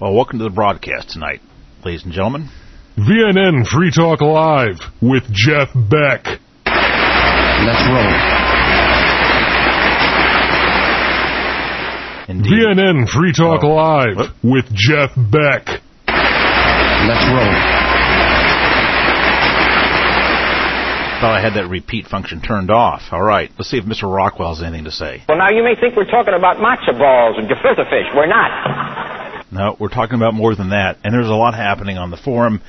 Well, welcome to the broadcast tonight, ladies and gentlemen. VNN Free Talk Live with Jeff Beck. Let's roll. Indeed. VNN Free Talk Oh. Live What? with Jeff Beck. Let's roll. Thought I had that repeat function turned off. All right, let's see if Mr. Rockwell has anything to say. Well, now you may think we're talking about matzo balls and gefilte fish. We're not. No, we're talking about more than that, and there's a lot happening on the forum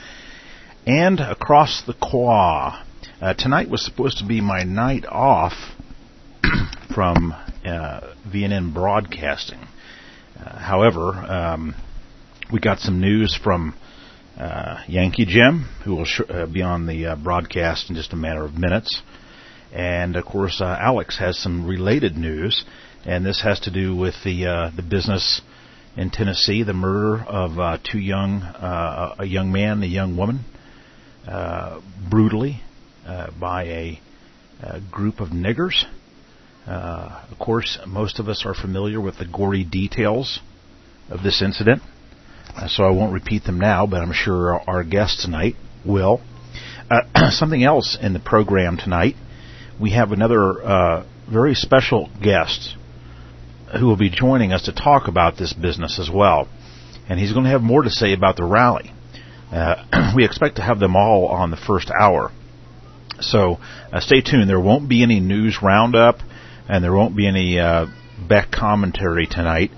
and across the qua. Uh, tonight was supposed to be my night off from uh, VNN Broadcasting. Uh, however, um, we got some news from uh, Yankee Jim, who will sh- uh, be on the uh, broadcast in just a matter of minutes. And of course, uh, Alex has some related news, and this has to do with the the business in Tennessee, the murder of uh, two young uh, a young man, a young woman, uh, brutally uh, by a, a group of niggers. Uh, of course, most of us are familiar with the gory details of this incident, uh, so I won't repeat them now, but I'm sure our, our guest tonight will. Uh, something else in the program tonight, we have another uh, very special guest who will be joining us to talk about this business as well. And he's going to have more to say about the rally. Uh, we expect to have them all on the first hour. So uh, stay tuned. There won't be any news roundup, and there won't be any uh, Beck commentary tonight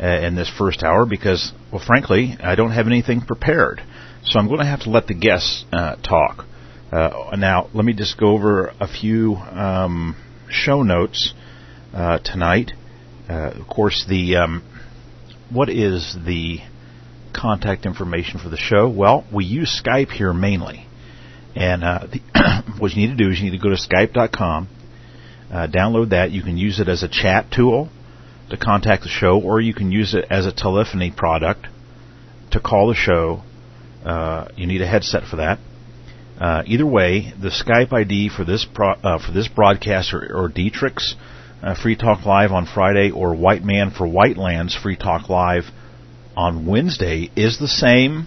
uh, in this first hour because, well, frankly, I don't have anything prepared. So I'm going to have to let the guests uh, talk. Uh, now, let me just go over a few um, show notes tonight. Uh, of course, the um, what is the contact information for the show? Well, we use Skype here mainly, and uh, the what you need to do is you need to go to Skype.com, uh, download that. You can use it as a chat tool to contact the show, or you can use it as a telephony product to call the show. Uh, you need a headset for that. Uh, either way, the Skype ID for this pro- uh, for this broadcast or, or Dietrich's uh, Free Talk Live on Friday or White Man for Whitelands Free Talk Live on Wednesday is the same.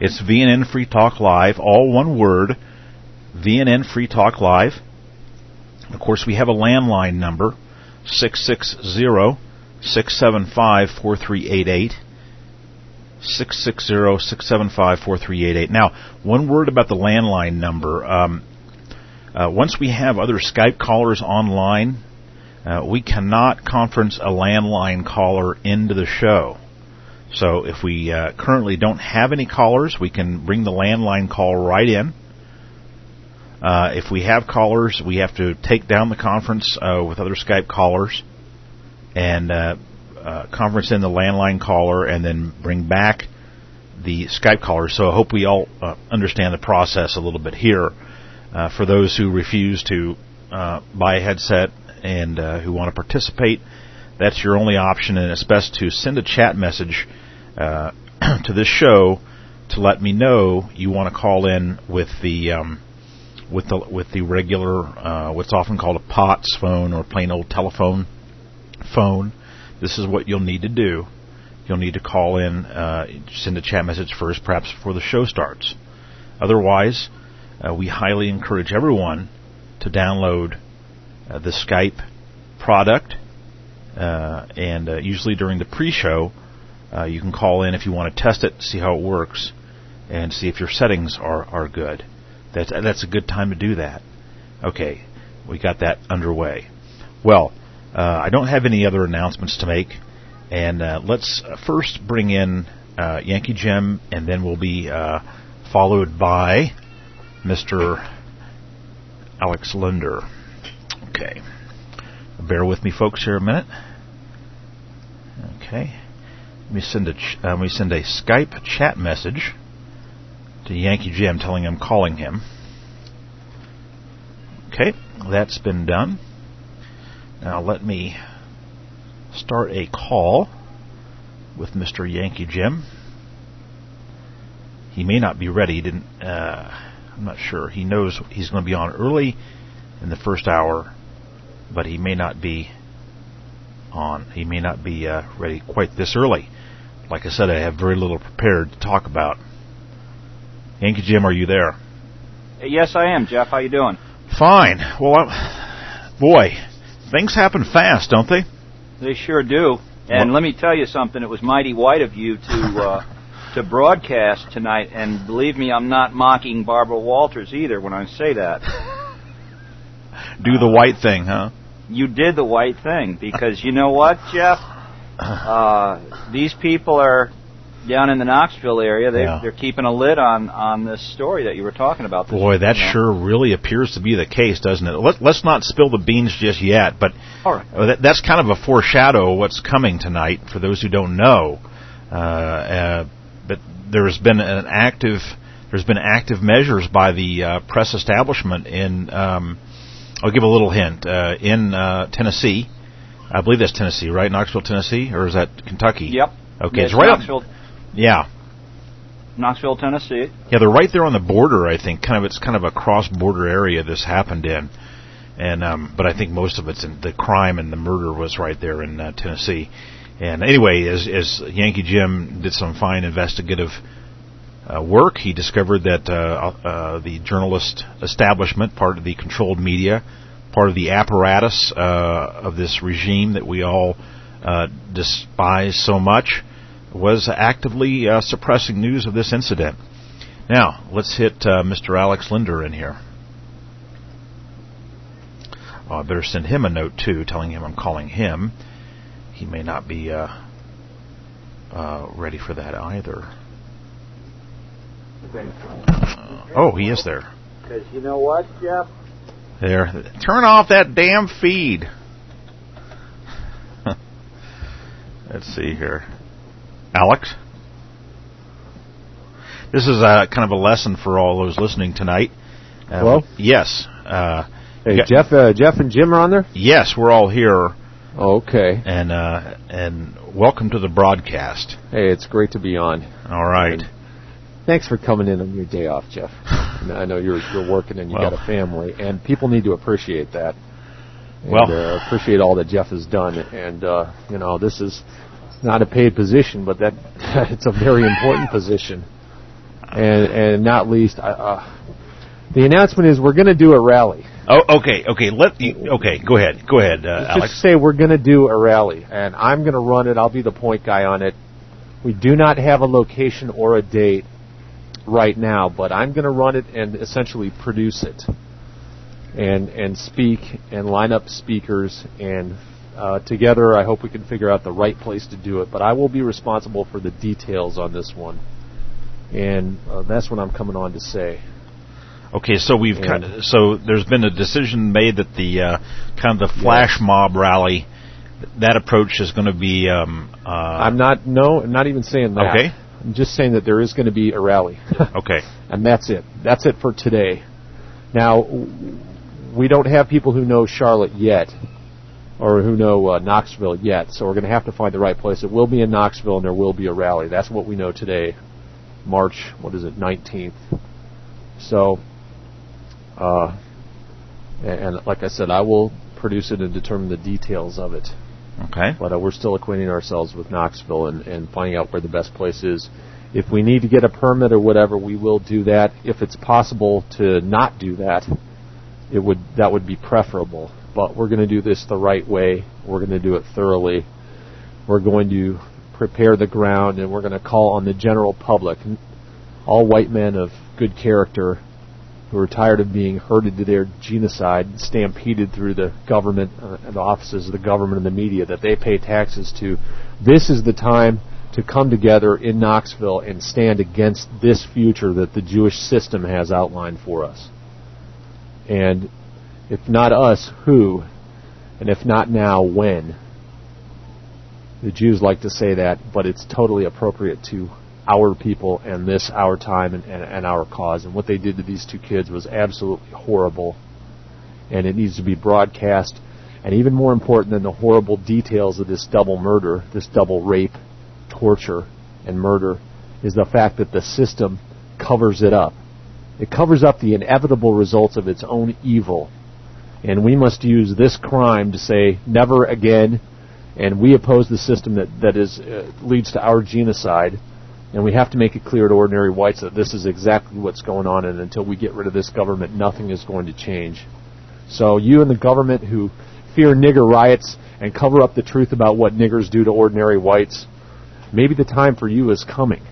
It's VNN Free Talk Live, all one word. VNN Free Talk Live. Of course, we have a landline number 660 675 4388. 660-675-4388. Now, one word about the landline number. Um, uh, once we have other Skype callers online, uh, we cannot conference a landline caller into the show. So if we uh, currently don't have any callers, we can bring the landline call right in. Uh, if we have callers, we have to take down the conference uh, with other Skype callers and uh, uh, conference in the landline caller and then bring back the Skype caller. So I hope we all understand the process a little bit here. For those who refuse to buy a headset and uh, who want to participate, that's your only option, and it's best to send a chat message uh, to this show to let me know you want to call in with the um, with the with the regular uh, what's often called a POTS phone or plain old telephone phone. This is what you'll need to do. You'll need to call in, uh, send a chat message first, perhaps before the show starts. Otherwise, uh, we highly encourage everyone to download uh, the Skype product, uh, and uh, usually during the pre-show, uh, you can call in if you want to test it, see how it works, and see if your settings are are good. That's that's a good time to do that. Okay, we got that underway. Well, uh, I don't have any other announcements to make, and uh, let's first bring in uh, Yankee Jim, and then we'll be uh, followed by Mr. Alex Linder. Okay, bear with me, folks, here a minute. Okay, let me send a ch- uh, let me send a Skype chat message to Yankee Jim, telling him I'm calling him. Okay, that's been done. Now let me start a call with Mr. Yankee Jim. He may not be ready. Didn't. Uh, I'm not sure. He knows he's going to be on early in the first hour, but he may not be on. He may not be uh, ready quite this early. like I said, I have very little prepared to talk about. Yankee Jim, are you there? Yes, I am, Jeff. How you doing? Fine. Well, I'm, boy, things happen fast, don't they? They sure do. And let me tell you something. It was mighty white of you to uh, to broadcast tonight. And believe me, I'm not mocking Barbara Walters either when I say that. Do the white thing, huh? You did the white thing because you know what, Jeff? Uh, these people are down in the Knoxville area. They, Yeah. They're keeping a lid on on this story that you were talking about. This Boy, that sure really appears to be the case, doesn't it? Let, let's not spill the beans just yet, but right. uh, that, that's kind of a foreshadow of what's coming tonight for those who don't know. Uh, uh, but there's been an active, there's been active measures by the uh, press establishment in. Um, I'll give a little hint. Uh, in uh, Tennessee, I believe that's Tennessee, right? Knoxville, Tennessee, or is that Kentucky? Yep. Okay, Yes, it's right up. Knoxville, Yeah, Knoxville, Tennessee. yeah, they're right there on the border. I think kind of it's kind of a cross-border area this happened in, and um, but I think most of it's in the crime and the murder was right there in uh, Tennessee. And anyway, as as Yankee Jim did some fine investigative uh, work, he discovered that uh, uh, the journalist establishment, part of the controlled media, part of the apparatus uh, of this regime that we all uh, despise so much, was actively uh, suppressing news of this incident. Now, let's hit Mr. Alex Linder in here. Oh, I better send him a note too, telling him I'm calling him. He may not be ready for that either. Uh, oh, he is there. Because you know what, Jeff? There. Turn off that damn feed. Let's see here. Alex? This is uh, kind of a lesson for all those listening tonight. Uh, Hello? Yes. Uh, Hey, Yeah. Jeff, uh, Jeff and Jim are on there. yes, we're all here, Okay. and uh, and welcome to the broadcast. Hey, it's great to be on. All right. Thanks for coming in on your day off, Jeff. I know you're you're working and you Well. got a family, and people need to appreciate that. And, Well. uh, appreciate all that Jeff has done. And uh, you know, this is not a paid position, but that it's a very important position. And and not least, uh, the announcement is we're going to do a rally. Oh, okay, okay. Let you, okay. Go ahead. Go ahead, uh, Just Alex. say we're going to do a rally, and I'm going to run it. I'll be the point guy on it. We do not have a location or a date right now, but I'm going to run it and essentially produce it, and and speak and line up speakers, and uh, together I hope we can figure out the right place to do it. But I will be responsible for the details on this one, and uh, that's what I'm coming on to say. Okay, so we've And- kind of, so there's been a decision made that the uh, kind of the flash mob rally, that approach is going to be. Um, uh, I'm not no, I'm not even saying that. Okay. I'm just saying that there is going to be a rally. okay. and that's it. That's it for today. Now, we don't have people who know Charlotte yet, or who know uh, Knoxville yet, so we're going to have to find the right place. It will be in Knoxville, and there will be a rally. That's what we know today, March, what is it, 19th. So, uh, and, and like I said, I will produce it and determine the details of it Okay. but uh, we're still acquainting ourselves with Knoxville and, and finding out where the best place is. If we need to get a permit or whatever, we will do that. If it's possible to not do that, it would that would be preferable. But we're going to do this the right way. We're going to do it thoroughly. We're going to prepare the ground, and we're going to call on the general public, all white men of good character, who are tired of being herded to their genocide, stampeded through the government uh, and the offices of the government and the media that they pay taxes to. This is the time to come together in Knoxville and stand against this future that the Jewish system has outlined for us. And if not us, who? And if not now, when? The Jews like to say that, but it's totally appropriate to our people and this our time and, and, and our cause. And what they did to these two kids was absolutely horrible. And it needs to be broadcast. And even more important than the horrible details of this double murder, this double rape, torture, and murder, is the fact that the system covers it up. It covers up the inevitable results of its own evil. And we must use this crime to say, never again, and we oppose the system that that is uh, leads to our genocide. And we have to make it clear to ordinary whites that this is exactly what's going on, and until we get rid of this government, nothing is going to change. So you and the government who fear nigger riots and cover up the truth about what niggers do to ordinary whites, maybe the time for you is coming.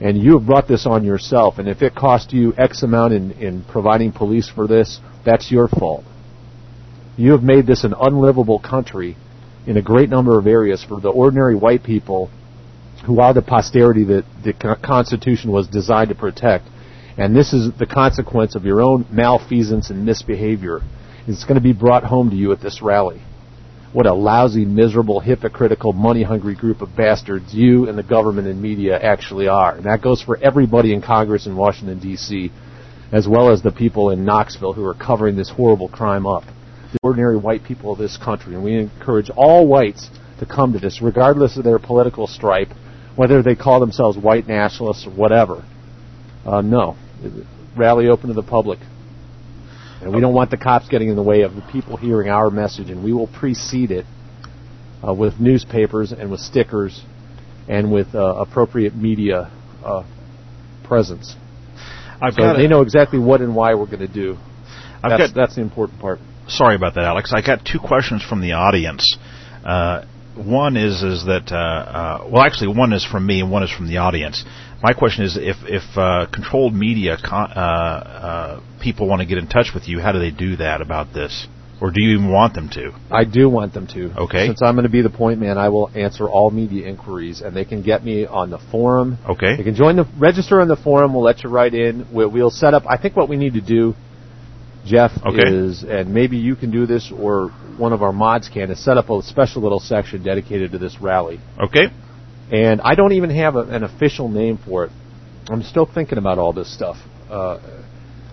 And you have brought this on yourself, and if it cost you X amount in, in providing police for this, that's your fault. You have made this an unlivable country in a great number of areas for the ordinary white people who are the posterity that the Constitution was designed to protect. And this is the consequence of your own malfeasance and misbehavior. It's going to be brought home to you at this rally. What a lousy, miserable, hypocritical, money hungry group of bastards you and the government and media actually are. And that goes for everybody in Congress in Washington, D.C., as well as the people in Knoxville who are covering this horrible crime up. The ordinary white people of this country. And we encourage all whites to come to this, regardless of their political stripe whether they call themselves white nationalists or whatever. Uh, no. Rally open to the public. And we don't want the cops getting in the way of the people hearing our message, and we will precede it uh, with newspapers and with stickers and with uh, appropriate media uh, presence. I've so got they know exactly what and why we're going to do. I've That's, got- that's the important part. Sorry about that, Alex. I got two questions from the audience. Uh, one is is that uh, uh, well, actually, one is from me and one is from the audience. My question is if if uh, controlled media con- uh, uh, people want to get in touch with you, how do they do that about this, or do you even want them to? I do want them to. Okay. Since I'm going to be the point man, I will answer all media inquiries, and they can get me on the forum. Okay. They can join the register on the forum. We'll let you write in. We'll, we'll set up. I think what we need to do, Jeff, Okay. is and maybe you can do this, or one of our mods can, is set up a special little section dedicated to this rally. Okay. And I don't even have a, an official name for it. I'm still thinking about all this stuff. Uh,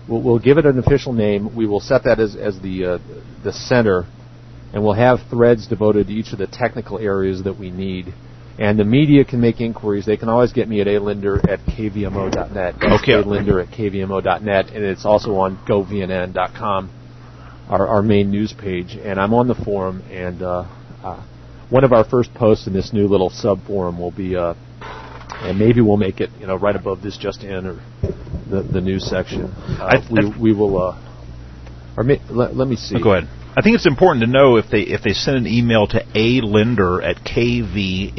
we'll, we'll give it an official name. We will set that as, as the uh, the center, and we'll have threads devoted to each of the technical areas that we need. And the media can make inquiries. They can always get me at alinder at kvmo.net. Okay. Linder at kvmo.net, and it's also on govnn.com, our, our main news page. And I'm on the forum, and uh, uh, one of our first posts in this new little sub forum will be, uh, and maybe we'll make it, you know, right above this just in or the the news section. Uh, I- we we will, uh, or may, let, let me see. Go ahead. I think it's important to know if they if they send an email to a linder at kvmo.net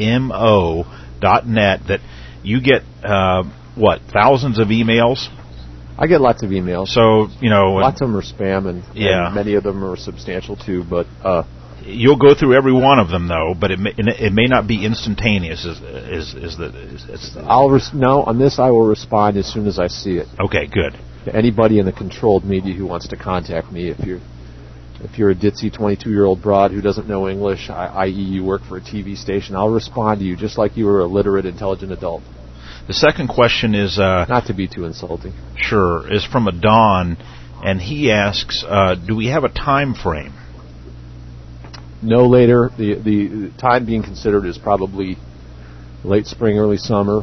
that you get uh, what thousands of emails. I get lots of emails. So you know Lots of them are spam, and, Yeah. and many of them are substantial too. But uh, you'll go through every one of them though, but it may, it may not be instantaneous. Is is is the is, is I'll res- no on this. I will respond as soon as I see it. okay? Good. To anybody in the controlled media who wants to contact me, if you're if you're a ditzy 22 year old broad who doesn't know English, I, i.e., you work for a TV station, I'll respond to you just like you were a literate, intelligent adult. The second question is uh, Not to be too insulting. sure is from a Don, and he asks, uh, do we have a time frame? No later. The the time being considered is probably late spring, early summer,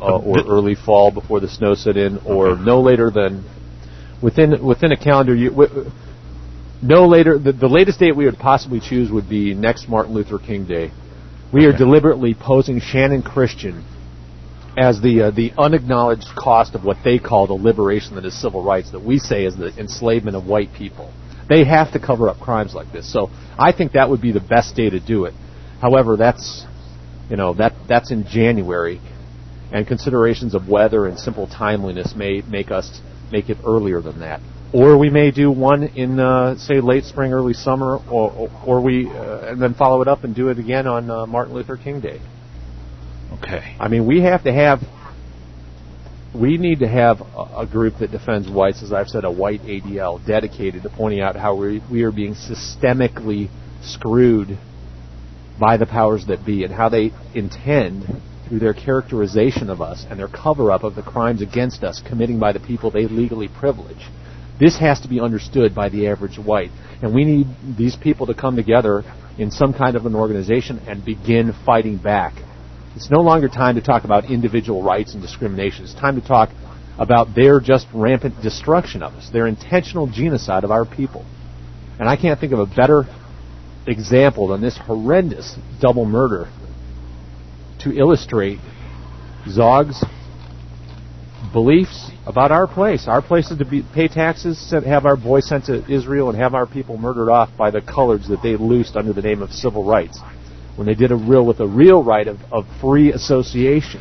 uh, or early fall before the snow set in, or Okay. no later than within within a calendar year. No later. The, the latest date we would possibly choose would be next Martin Luther King Day. We are deliberately posing Channon Christian as the uh, the unacknowledged cost of what they call the liberation that is civil rights, that we say is the enslavement of white people. They have to cover up crimes like this. So I think that would be the best day to do it. However, that's you know that that's in January, and considerations of weather and simple timeliness may make us make it earlier than that. Or we may do one in uh, say late spring, early summer, or or, or we uh, and then follow it up and do it again on uh, Martin Luther King Day. Okay. I mean, we have to have, we need to have a, group that defends whites, as I've said, a white ADL dedicated to pointing out how we, we are being systemically screwed by the powers that be and how they intend, through their characterization of us and their cover up of the crimes against us committing by the people they legally privilege. This has to be understood by the average white. And we need these people to come together in some kind of an organization and begin fighting back. It's no longer time to talk about individual rights and discrimination. It's time to talk about their just rampant destruction of us, their intentional genocide of our people. And I can't think of a better example than this horrendous double murder to illustrate Zog's beliefs about our place. Our place is to be, pay taxes, have our boys sent to Israel, and have our people murdered off by the colors that they loosed under the name of civil rights. When they did a real with a real right of, of free association.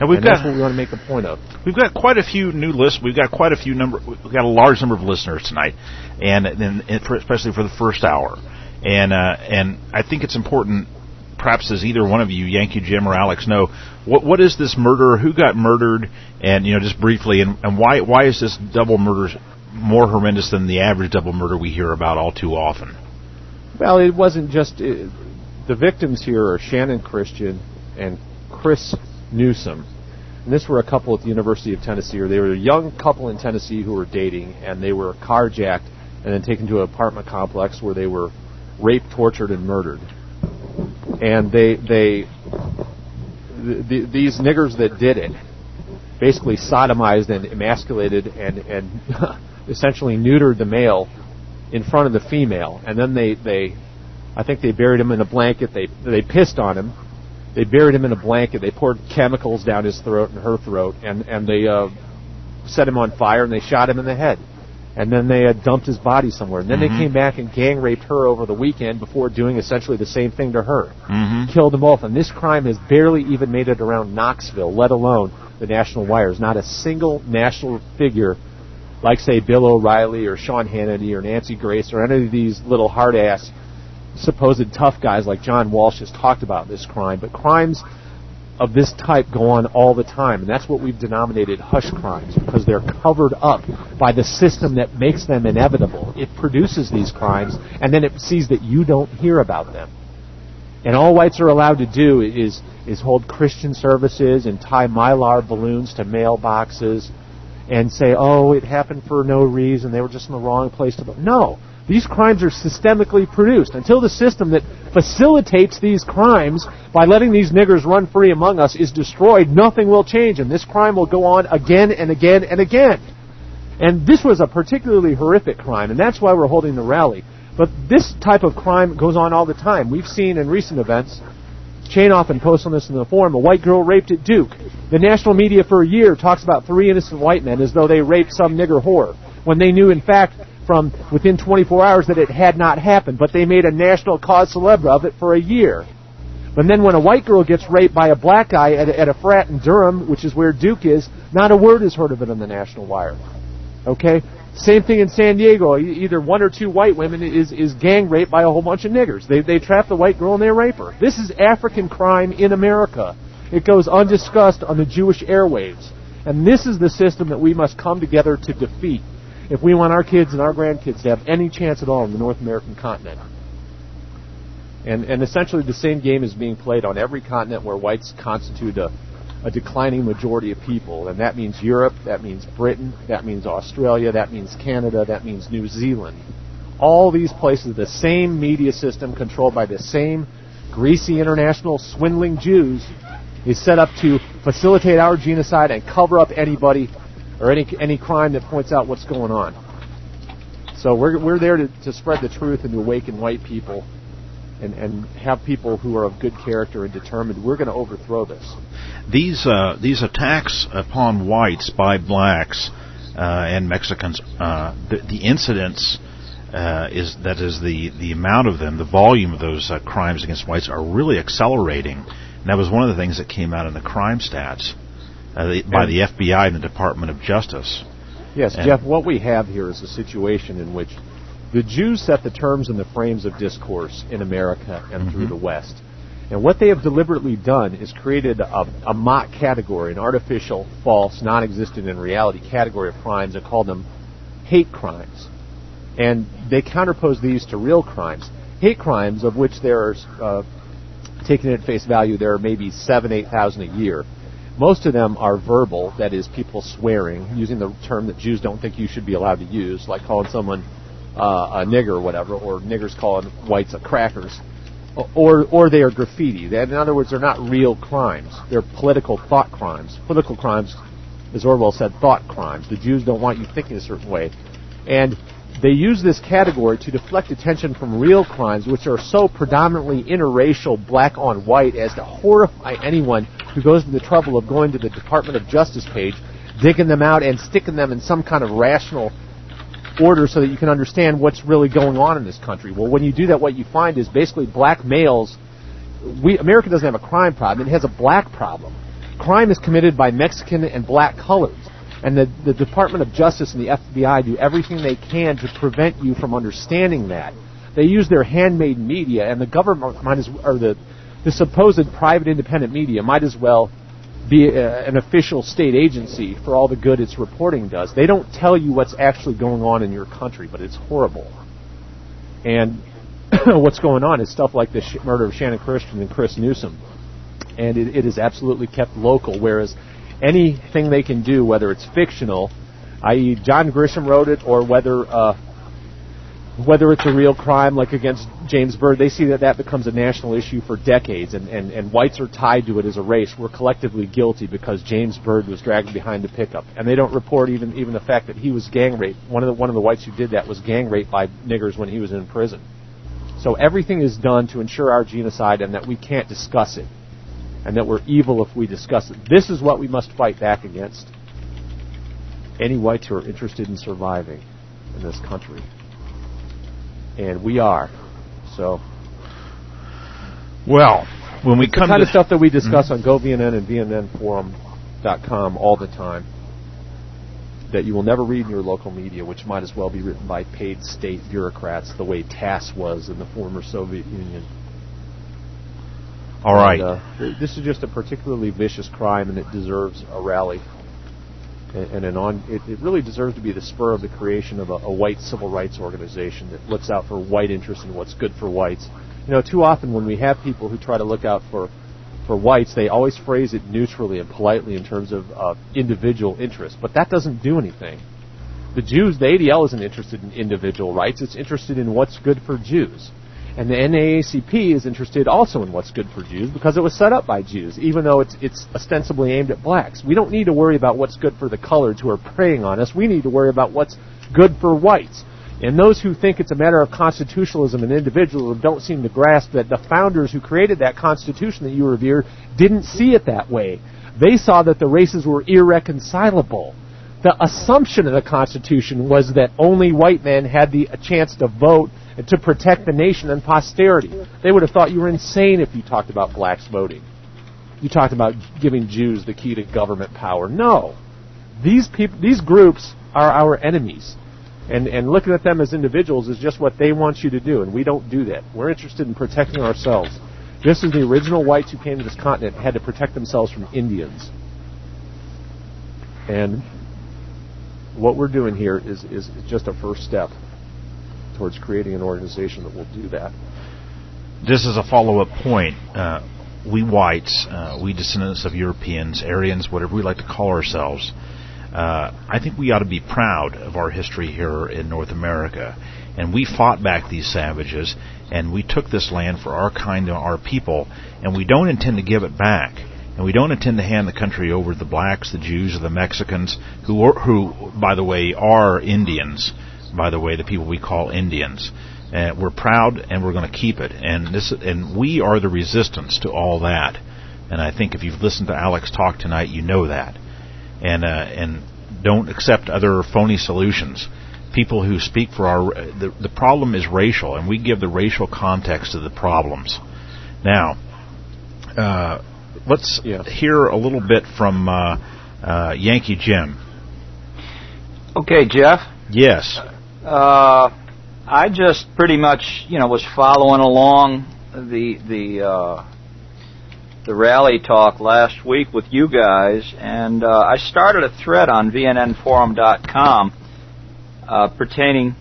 Now we've and got that's what we want to make a point of. We've got quite a few new lists. We've got quite a few number. We've got a large number of listeners tonight, and, and, and for, especially for the first hour. And uh, and I think it's important, perhaps as either one of you, Yankee Jim or Alex, know what what is this murder? Who got murdered? And you know, just briefly, and, and why why is this double murder more horrendous than the average double murder we hear about all too often? Well, it wasn't just uh, the victims here are Channon Christian and Chris Newsom. And this were a couple at the University of Tennessee, or they were a young couple in Tennessee who were dating, and they were carjacked and then taken to an apartment complex where they were raped, tortured, and murdered. And they they the, these niggers that did it basically sodomized and emasculated and and essentially neutered the male in front of the female, and then they they I think they buried him in a blanket. They they pissed on him. They buried him in a blanket. They poured chemicals down his throat and her throat, and and they uh, set him on fire and they shot him in the head. And then they uh, dumped his body somewhere. And then Mhm. they came back and gang raped her over the weekend before doing essentially the same thing to her. Mm-hmm. Killed them both. And this crime has barely even made it around Knoxville, let alone the national wires. Not a single national figure like, say, Bill O'Reilly or Sean Hannity or Nancy Grace or any of these little hard ass supposed tough guys like John Walsh has talked about this crime. But crimes of this type go on all the time, and that's what we've denominated hush crimes because they're covered up by the system that makes them inevitable. It produces these crimes, and then it sees that you don't hear about them. And all whites are allowed to do is is hold Christian services and tie mylar balloons to mailboxes and say, "Oh, it happened for no reason. They were just in the wrong place to." vote." No, these crimes are systemically produced. Until the system that facilitates these crimes by letting these niggers run free among us is destroyed, nothing will change, and this crime will go on again and again and again. And this was a particularly horrific crime, and that's why we're holding the rally. But this type of crime goes on all the time. We've seen in recent events, Chain often posts on this in the forum, a white girl raped at Duke. The national media for a year talks about three innocent white men as though they raped some nigger whore, when they knew in fact from within 24 hours that it had not happened, but they made a national cause celebre of it for a year. But then when a white girl gets raped by a black guy at a, at a frat in Durham, which is where Duke is, not a word is heard of it on the national wire. Okay? Same thing in San Diego. Either one or two white women is, is gang raped by a whole bunch of niggers. They, they trap the white girl and they rape her. This is African crime in America. It goes undiscussed on the Jewish airwaves. And this is the system that we must come together to defeat if we want our kids and our grandkids to have any chance at all in the North American continent. And, and essentially the same game is being played on every continent where whites constitute a, a declining majority of people. And that means Europe, that means Britain, that means Australia, that means Canada, that means New Zealand. All these places, the same media system controlled by the same greasy international swindling Jews is set up to facilitate our genocide and cover up anybody or any any crime that points out what's going on. So we're we're there to, to spread the truth and to awaken white people and, and have people who are of good character and determined we're going to overthrow this. These uh, these attacks upon whites by blacks uh, and Mexicans, uh, the, the incidents uh, is that is the the amount of them, the volume of those uh, crimes against whites are really accelerating. And that was one of the things that came out in the crime stats the, by the FBI and the Department of Justice. Yes, And- Jeff, what we have here is a situation in which the Jews set the terms and the frames of discourse in America and through the West. And what they have deliberately done is created a, a mock category, an artificial, false, non existent in reality category of crimes and called them hate crimes. And they counterpose these to real crimes. Hate crimes, of which there's, uh, taken at face value, there are maybe seven, eight thousand a year. Most of them are verbal, that is, people swearing, using the term that Jews don't think you should be allowed to use, like calling someone uh, a nigger or whatever, or niggers calling whites a crackers, or or they are graffiti. In other words, they're not real crimes; they're political thought crimes. Political crimes, as Orwell said, thought crimes. The Jews don't want you thinking a certain way, and they use this category to deflect attention from real crimes, which are so predominantly interracial, black on white, as to horrify anyone who goes to the trouble of going to the Department of Justice page, digging them out, and sticking them in some kind of rational order so that you can understand what's really going on in this country. Well, when you do that, what you find is basically black males. We America doesn't have a crime problem; it has a black problem. Crime is committed by Mexican and black colors. And the, the Department of Justice and the FBI do everything they can to prevent you from understanding that. They use their handmade media, and the government might as or the the supposed private independent media might as well be a, an official state agency for all the good its reporting does. They don't tell you what's actually going on in your country, but it's horrible. And what's going on is stuff like the sh- murder of Channon Christian and Chris Newsom, and it, it is absolutely kept local. Whereas anything they can do, whether it's fictional, i.e., John Grisham wrote it, or whether uh, whether it's a real crime like against James Byrd, they see that that becomes a national issue for decades, and, and, and whites are tied to it as a race. We're collectively guilty because James Byrd was dragged behind the pickup, and they don't report even even the fact that he was gang raped. One of the one of the whites who did that was gang raped by niggers when he was in prison. So everything is done to ensure our genocide and that we can't discuss it and that we're evil if we discuss it. This is what we must fight back against. Any whites who are interested in surviving in this country. And we are. So. Well, when we the come the kind of stuff that we mm-hmm. discuss on GoVNN and VNNforum.com all the time that you will never read in your local media, which might as well be written by paid state bureaucrats the way TASS was in the former Soviet Union. All right, And, uh, this is just a particularly vicious crime, and it deserves a rally. And, and an on, it, it really deserves to be the spur of the creation of a, a white civil rights organization that looks out for white interests and what's good for whites. You know, too often when we have people who try to look out for for whites, they always phrase it neutrally and politely in terms of uh, individual interest, but that doesn't do anything. The Jews, the ADL isn't interested in individual rights; it's interested in what's good for Jews. And the NAACP is interested also in what's good for Jews because it was set up by Jews, even though it's, it's ostensibly aimed at blacks. We don't need to worry about what's good for the coloreds who are preying on us. We need to worry about what's good for whites. And those who think it's a matter of constitutionalism and individualism don't seem to grasp that the founders who created that constitution that you revere didn't see it that way. They saw that the races were irreconcilable. The assumption of the Constitution was that only white men had the chance to vote to protect the nation and posterity. They would have thought you were insane if you talked about blacks voting. You talked about giving Jews the key to government power. No. These people these groups are our enemies. And and looking at them as individuals is just what they want you to do, and we don't do that. We're interested in protecting ourselves. Just as the original whites who came to this continent had to protect themselves from Indians. And what we're doing here is, is just a first step towards creating an organization that will do that. this is a follow-up point. Uh, we whites, uh, we descendants of Europeans, Aryans, whatever we like to call ourselves, uh, I think we ought to be proud of our history here in North America. And we fought back these savages, and we took this land for our kind and our people, and we don't intend to give it back. And we don't intend to hand the country over to the blacks, the Jews, or the Mexicans, who, are, who, by the way, are Indians. By the way, the people we call Indians. Uh, we're proud, and we're going to keep it. And this, and we are the resistance to all that. And I think if you've listened to Alex talk tonight, you know that. And uh, and don't accept other phony solutions. People who speak for our the the problem is racial, and we give the racial context to the problems. Now, uh, let's Yeah. hear a little bit from uh, uh, Yankee Jim. Okay, Jeff. Yes. Uh, I just pretty much, you know, was following along the the uh, the rally talk last week with you guys, and uh, I started a thread on VNNForum.com uh, pertaining,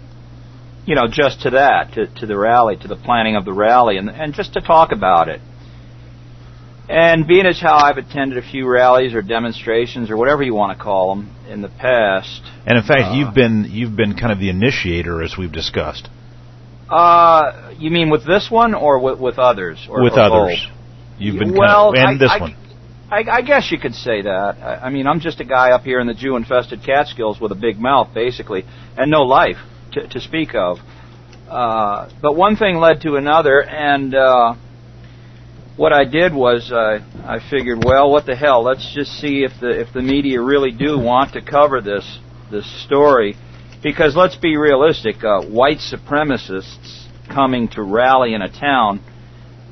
you know, just to that, to, to the rally, to the planning of the rally, and and just to talk about it. And being as how I've attended a few rallies or demonstrations or whatever you want to call them in the past, And in fact, Uh, you've been you've been kind of the initiator, as we've discussed, Uh, you mean with this one or with, with others? Or, with or others. both? You've been well, kind of, and I, this I, one. I, I guess you could say that. I, I mean, I'm just a guy up here in the Jew-infested Catskills with a big mouth, basically, and no life. to, to speak of. Uh, but one thing led to another, and uh, what I did was uh, I figured, well, what the hell? Let's just see if the if the media really do want to cover this this story, because let's be realistic. Uh, white supremacists coming to rally in a town,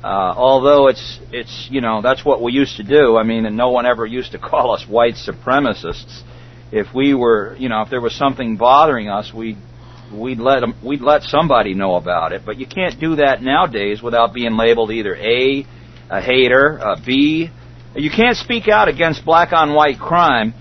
uh, although it's it's you know that's what we used to do. I mean, and no one ever used to call us white supremacists. If we were, you know, if there was something bothering us, we we'd let 'em- we'd let somebody know about it. But you can't do that nowadays without being labeled either a a hater, a B. You can't speak out against black on white crime,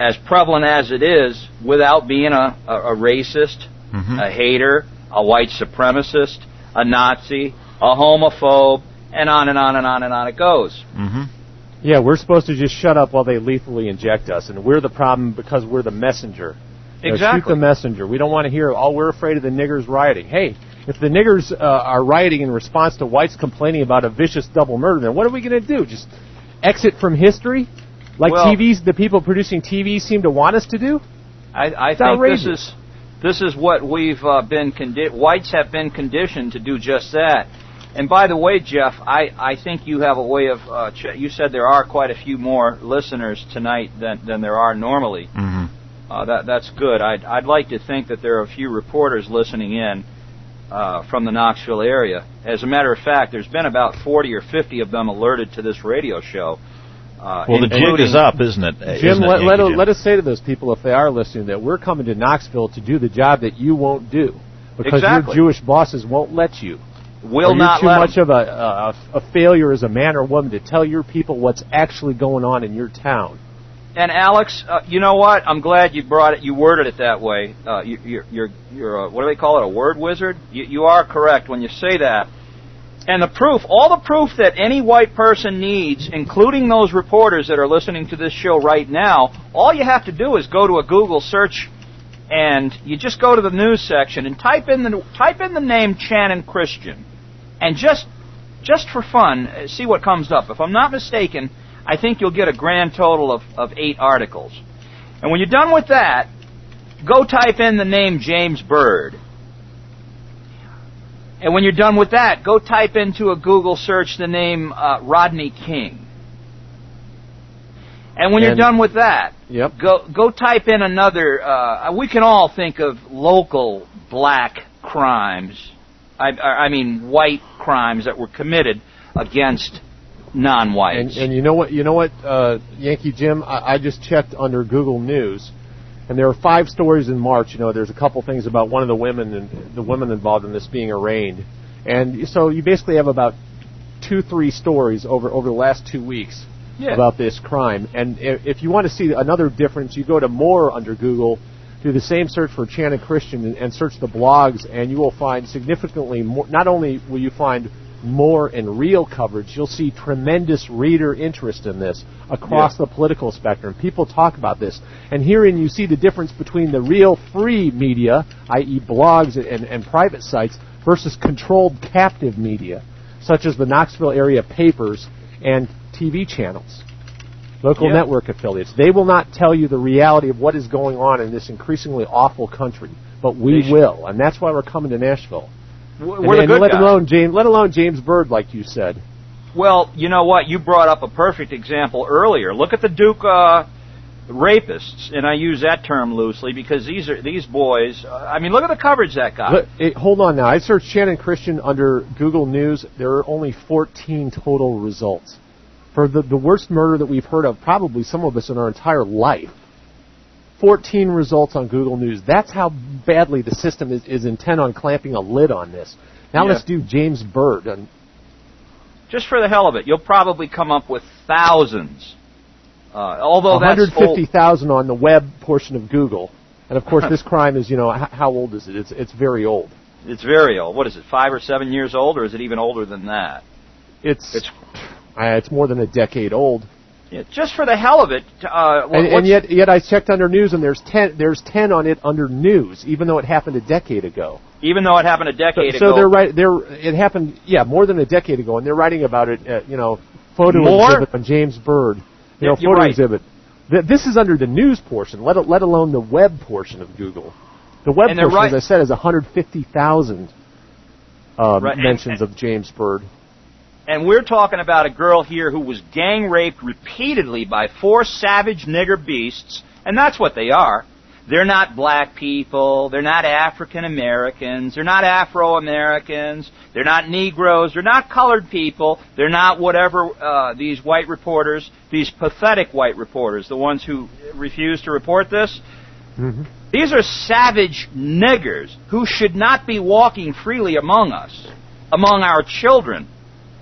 as prevalent as it is, without being a, a, a racist, Mhm. a hater, a white supremacist, a Nazi, a homophobe, and on and on and on and on it goes. hmm Yeah, we're supposed to just shut up while they lethally inject us, and we're the problem because we're the messenger. You know, shoot the messenger. We don't want to hear, oh, we're afraid of the niggers rioting. Hey, if the niggers uh, are rioting in response to whites complaining about a vicious double murder, then what are we going to do? Just exit from history? Like Well- TVs, the people producing TV seem to want us to do? I, I It's think outrageous. this is this is what we've uh, been condi- whites have been conditioned to do just that. And by the way, Jeff, I, I think you have a way of uh, ch- you said there are quite a few more listeners tonight than than there are normally. hmm Uh, that that's good. I'd I'd like to think that there are a few reporters listening in uh, from the Knoxville area. As a matter of fact, there's been about 40 or 50 of them alerted to this radio show. Uh, Well, the jig is up, isn't it? Jim, Isn't it, let, let, Jim? let us say to those people, if they are listening, that we're coming to Knoxville to do the job that you won't do. Because Exactly. your Jewish bosses won't let you. will Or you're not too let 'em. much of a, a, a failure as a man or woman to tell your people what's actually going on in your town. And Alex, uh, you know what? I'm glad you brought it. You worded it that way. Uh, you, you're, you're, you're a, what do they call it? A word wizard. You, you are correct when you say that. And the proof, all the proof that any white person needs, including those reporters that are listening to this show right now, all you have to do is go to a Google search, and you just go to the news section and type in the type in the name Channon Christian, and just just for fun, uh, see what comes up. If I'm not mistaken, I think you'll get a grand total of, of eight articles. And when you're done with that, go type in the name James Byrd. And when you're done with that, go type into a Google search the name uh, Rodney King. And when you're done with that, Yep. go go type in another. Uh, we can all think of local black crimes. I, I mean white crimes that were committed against And, non-whites. and you know what? You know what, uh, Yankee Jim? I, I just checked under Google News, and there are five stories in March. You know, there's a couple things about one of the women and the women involved in this being arraigned, and so you basically have about two, three stories over over the last two weeks Yeah. about this crime. And if, you want to see another difference, you go to more under Google. Do the same search for Channing Christian and, and search the blogs, and you will find significantly more. Not only will you find more and real coverage, you'll see tremendous reader interest in this across the political spectrum. People talk about this. And herein you see the difference between the real free media, i.e., blogs and, and private sites, versus controlled captive media, such as the Knoxville area papers and TV channels, local Yeah. network affiliates. They will not tell you the reality of what is going on in this increasingly awful country, but we will, and that's why we're coming to Nashville. We're And- the good let guys. alone James, let alone James Byrd, like you said. Well, you know what? You brought up a perfect example earlier. Look at the Duke uh, rapists, and I use that term loosely because these are these boys. Uh, I mean, look at the coverage that got. Look, eh, hold on now. I searched Channon Christian under Google News. There are only 14 total results for the the worst murder that we've heard of, probably some of us in our entire life. 14 results on Google News. That's how badly the system is, is intent on clamping a lid on this. Now Yeah. let's do James Byrd. And Just for the hell of it, you'll probably come up with thousands. Uh, although that's old, 150,000 on the web portion of Google. And of course, this crime is, you know, h- how old is it? It's, it's very old. it's very old. What is it? Five or seven years old, or is it even older than that? It's, It's uh, it's more than a decade old. Yeah, just for the hell of it. Uh, what- And, and yet, yet I checked under news, and there's ten. There's ten on it under news, even though it happened a decade ago. even though it happened a decade so ago, So they're right. They're it happened, yeah, more than a decade ago, and they're writing about it. Uh, you know, photo More? exhibit on James Byrd. You Yeah, know, photo right. exhibit. Th- This is under the news portion, let let alone the web portion of Google. The web portion, right- as I said, is 150,000 uh, Right, mentions of James Byrd. And we're talking about a girl here who was gang raped repeatedly by four savage nigger beasts, and that's what they are. They're not black people, they're not African Americans, they're not Afro Americans, they're not Negroes, they're not colored people, they're not whatever uh, these white reporters, these pathetic white reporters, the ones who refuse to report this. Mm-hmm. These are savage niggers who should not be walking freely among us, among our children.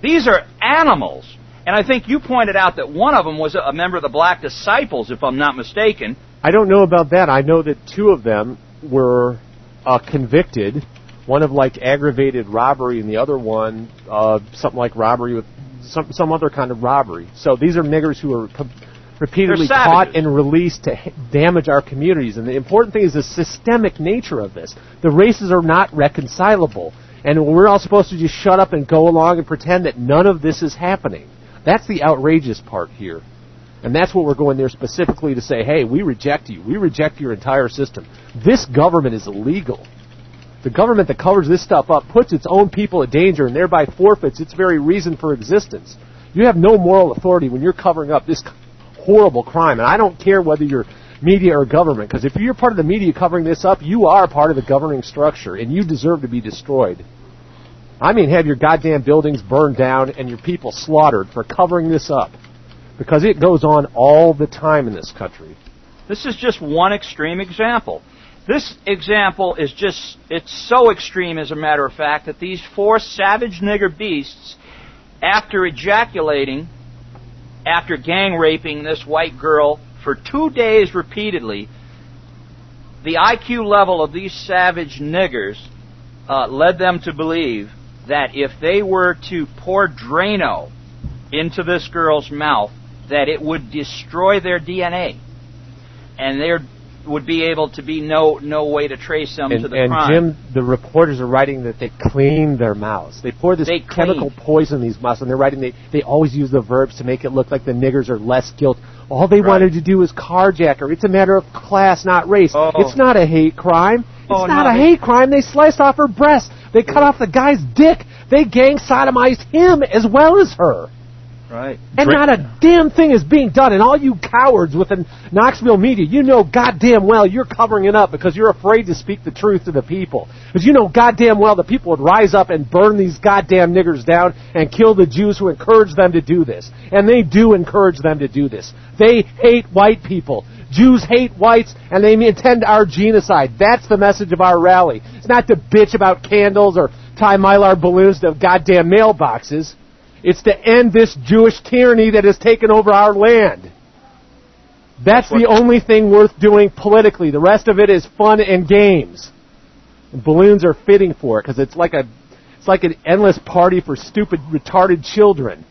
These are animals. And I think you pointed out that one of them was a member of the Black Disciples, if I'm not mistaken. I don't know about that. I know that two of them were uh, convicted. One of like aggravated robbery, and the other one uh, something like robbery with some some other kind of robbery. So these are niggers who are com- repeatedly caught and released to h- damage our communities. And the important thing is the systemic nature of this. The races are not reconcilable, and we're all supposed to just shut up and go along and pretend that none of this is happening. That's the outrageous part here. And that's what we're going there specifically to say, hey, we reject you. We reject your entire system. This government is illegal. The government that covers this stuff up puts its own people at danger and thereby forfeits its very reason for existence. You have no moral authority when you're covering up this horrible crime. And I don't care whether you're media or government, because if you're part of the media covering this up, you are part of the governing structure, and you deserve to be destroyed. I mean, have your goddamn buildings burned down and your people slaughtered for covering this up. Because it goes on all the time in this country. This is just one extreme example. This example is just, it's so extreme, as a matter of fact, that these four savage nigger beasts, after ejaculating, after gang raping this white girl for two days repeatedly, the IQ level of these savage niggers uh, led them to believe that if they were to pour Drano into this girl's mouth, that it would destroy their DNA, and there would be able to be no no way to trace them And, to the and crime. Jim, the reporters are writing that they clean their mouths. They pour this They chemical poison in these mouths, and they're writing. They they always use the verbs to make it look like the niggers are less guilt. All they Right. wanted to do was carjack her. It's a matter of class, not race. Oh. It's not a hate crime. It's Oh, not no, a hate crime. They sliced off her breast. They cut off the guy's dick. They gang sodomized him as well as her. right. And Dra- not a damn thing is being done. And all you cowards within Knoxville media, you know goddamn well you're covering it up because you're afraid to speak the truth to the people. Because you know goddamn well the people would rise up and burn these goddamn niggers down and kill the Jews who encourage them to do this. And they do encourage them to do this. They hate white people. Jews hate whites and they intend our genocide. That's the message of our rally. It's not to bitch about candles or tie mylar balloons to goddamn mailboxes. It's to end this Jewish tyranny that has taken over our land. That's the only thing worth doing politically. The rest of it is fun and games. And balloons are fitting for it because it's like a it's like an endless party for stupid retarded children.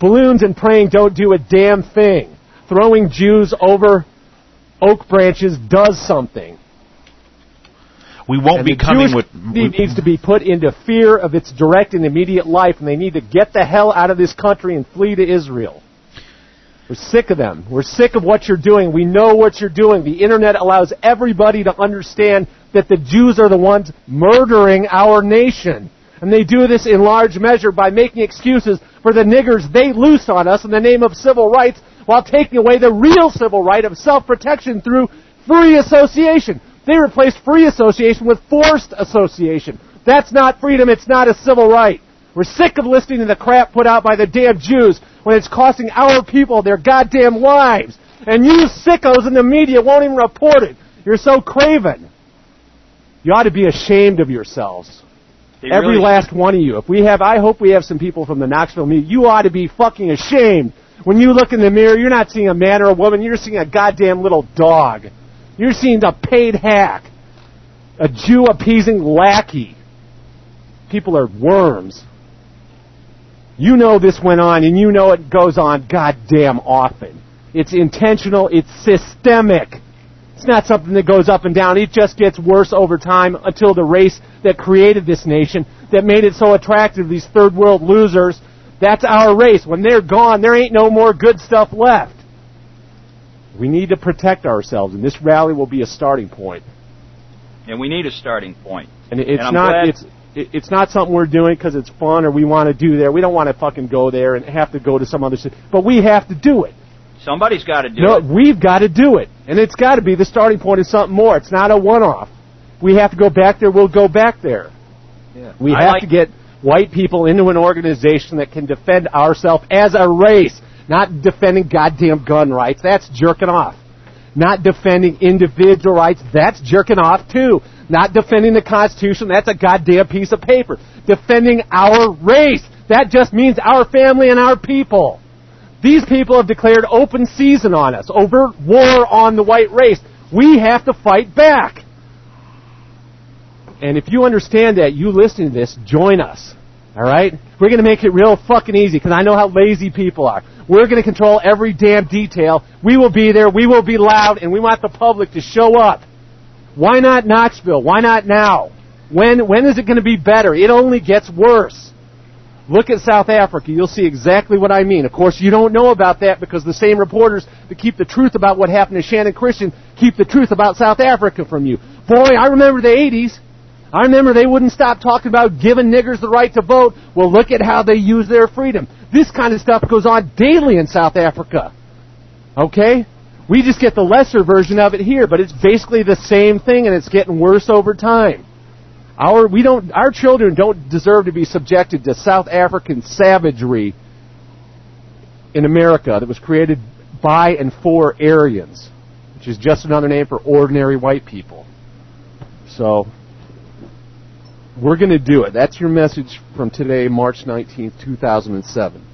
Balloons and praying don't do a damn thing. Throwing Jews over oak branches does something. We won't And be coming Jewish with. community needs to be put into fear of its direct and immediate life, and they need to get the hell out of this country and flee to Israel. We're sick of them. We're sick of what you're doing. We know what you're doing. The internet allows everybody to understand that the Jews are the ones murdering our nation. And they do this in large measure by making excuses for the niggers they loose on us in the name of civil rights while taking away the real civil right of self-protection through free association. They replaced free association with forced association. That's not freedom. It's not a civil right. We're sick of listening to the crap put out by the damn Jews when it's costing our people their goddamn lives. And you sickos in the media won't even report it. You're so craven. You ought to be ashamed of yourselves. They Every really last one of you. If we have, I hope we have some people from the Knoxville media. You ought to be fucking ashamed. When you look in the mirror, you're not seeing a man or a woman. You're seeing a goddamn little dog. You're seeing a paid hack. A Jew appeasing lackey. People are worms. You know this went on, and you know it goes on goddamn often. It's intentional. It's systemic. It's not something that goes up and down. It just gets worse over time until the race that created this nation, that made it so attractive, these third world losers, that's our race. When they're gone, there ain't no more good stuff left. We need to protect ourselves, and this rally will be a starting point. and we need a starting point. And it's And not glad- it's it's not something we're doing because it's fun or we want to do there. We don't want to fucking go there and have to go to some other city, but we have to do it. Somebody's got to do no, it. we've got to do it, and it's got to be the starting point of something more. It's not a one-off. We have to go back there. We'll go back there. Yeah. We I have like- to get white people into an organization that can defend ourselves as a race, not defending goddamn gun rights. That's jerking off. Not defending individual rights. That's jerking off too. Not defending the Constitution. That's a goddamn piece of paper. Defending our race. That just means our family and our people. These people have declared open season on us, overt war on the white race. We have to fight back. And if you understand that, you listening to this, join us. Alright? We're gonna make it real fucking easy, because I know how lazy people are. We're gonna control every damn detail. We will be there, we will be loud, and we want the public to show up. Why not Knoxville? Why not now? When, when is it gonna be better? It only gets worse. Look at South Africa. You'll see exactly what I mean. Of course, you don't know about that because the same reporters that keep the truth about what happened to Channon Christian keep the truth about South Africa from you. Boy, I remember the 80s. I remember they wouldn't stop talking about giving niggers the right to vote. Well, look at how they use their freedom. This kind of stuff goes on daily in South Africa. Okay? We just get the lesser version of it here, but it's basically the same thing and it's getting worse over time. Our we don't our children don't deserve to be subjected to South African savagery in America that was created by and for Aryans, which is just another name for ordinary white people. So we're going to do it. That's your message from today, March 19th, 2007.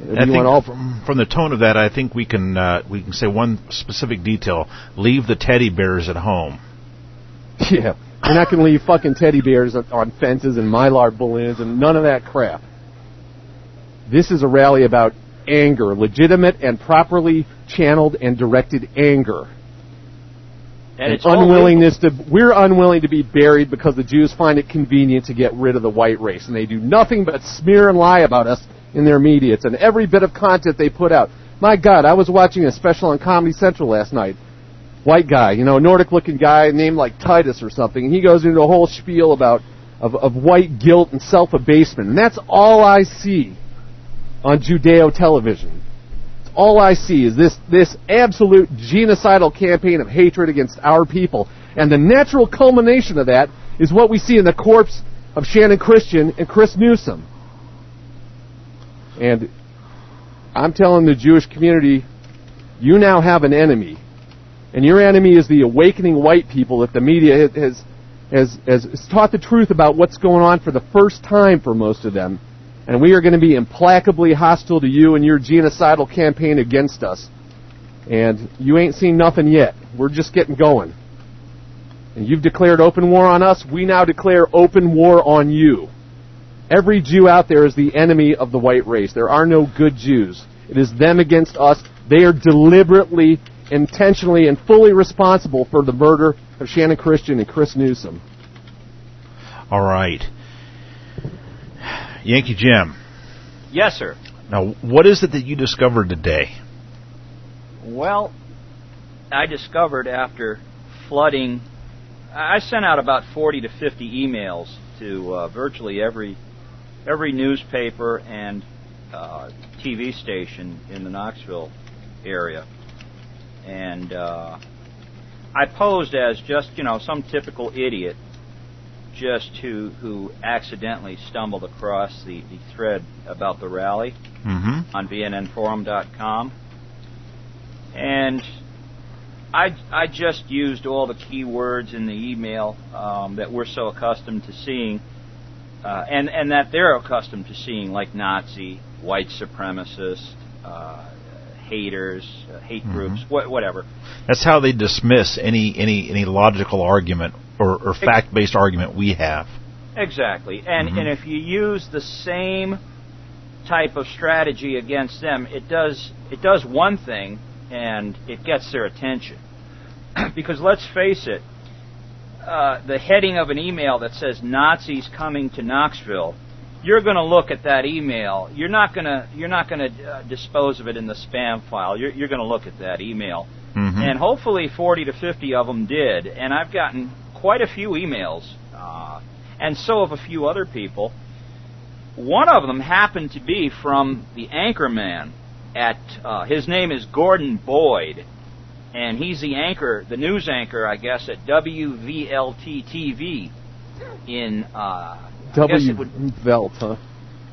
And I think all- from, from the tone of that, I think we can uh, we can say one specific detail: leave the teddy bears at home. Yeah. You're not going to leave fucking teddy bears on fences and mylar balloons and none of that crap. This is a rally about anger, legitimate and properly channeled and directed anger. And it's unwillingness to we're unwilling to be buried because the Jews find it convenient to get rid of the white race and they do nothing but smear and lie about us in their media. It's in every bit of content they put out. My God, I was watching a special on Comedy Central last night. White guy, you know, Nordic looking guy named like Titus or something, and he goes into a whole spiel about of, of white guilt and self abasement. And that's all I see on Judeo television all I see is this, this absolute genocidal campaign of hatred against our people. And the natural culmination of that is what we see in the corpse of Channon Christian and Chris Newsom. And I'm telling the Jewish community, you now have an enemy. And your enemy is the awakening white people that the media has, has, has, taught the truth about what's going on for the first time for most of them and we are going to be implacably hostile to you and your genocidal campaign against us. And you ain't seen nothing yet. We're just getting going. And you've declared open war on us. We now declare open war on you. Every Jew out there is the enemy of the white race. There are no good Jews. It is them against us. They are deliberately, intentionally, and fully responsible for the murder of Channon Christian and Chris Newsom. All right, Yankee Jim. Yes, sir. Now, what is it that you discovered today? Well, I discovered after flooding, I sent out about 40 to 50 emails to uh, virtually every every newspaper and uh, TV station in the Knoxville area, and uh, I posed as just you know some typical idiot, just who who accidentally stumbled across the, the thread about the rally Mm-hmm. on VNNforum.com. And I, I just used all the keywords in the email um, that we're so accustomed to seeing, uh, and, and that they're accustomed to seeing, like Nazi, white supremacist, uh, haters, uh, hate groups, wha- whatever. That's how they dismiss any any any logical argument or, or fact based argument we have. Exactly. And Mhm. and if you use the same type of strategy against them, it does it does one thing and it gets their attention. because let's face it, uh, the heading of an email that says Nazis coming to Knoxville, you're going to look at that email. You're not going to you're not going to uh, dispose of it in the spam file. You're you're going to look at that email. Mhm. And hopefully 40 to 50 of them did. And I've gotten quite a few emails, uh, and so have a few other people. One of them happened to be from the anchorman at uh, his name is Gordon Boyd, and he's the anchor, the news anchor, I guess, at WVLT TV in uh, I guess W it would Velt, huh?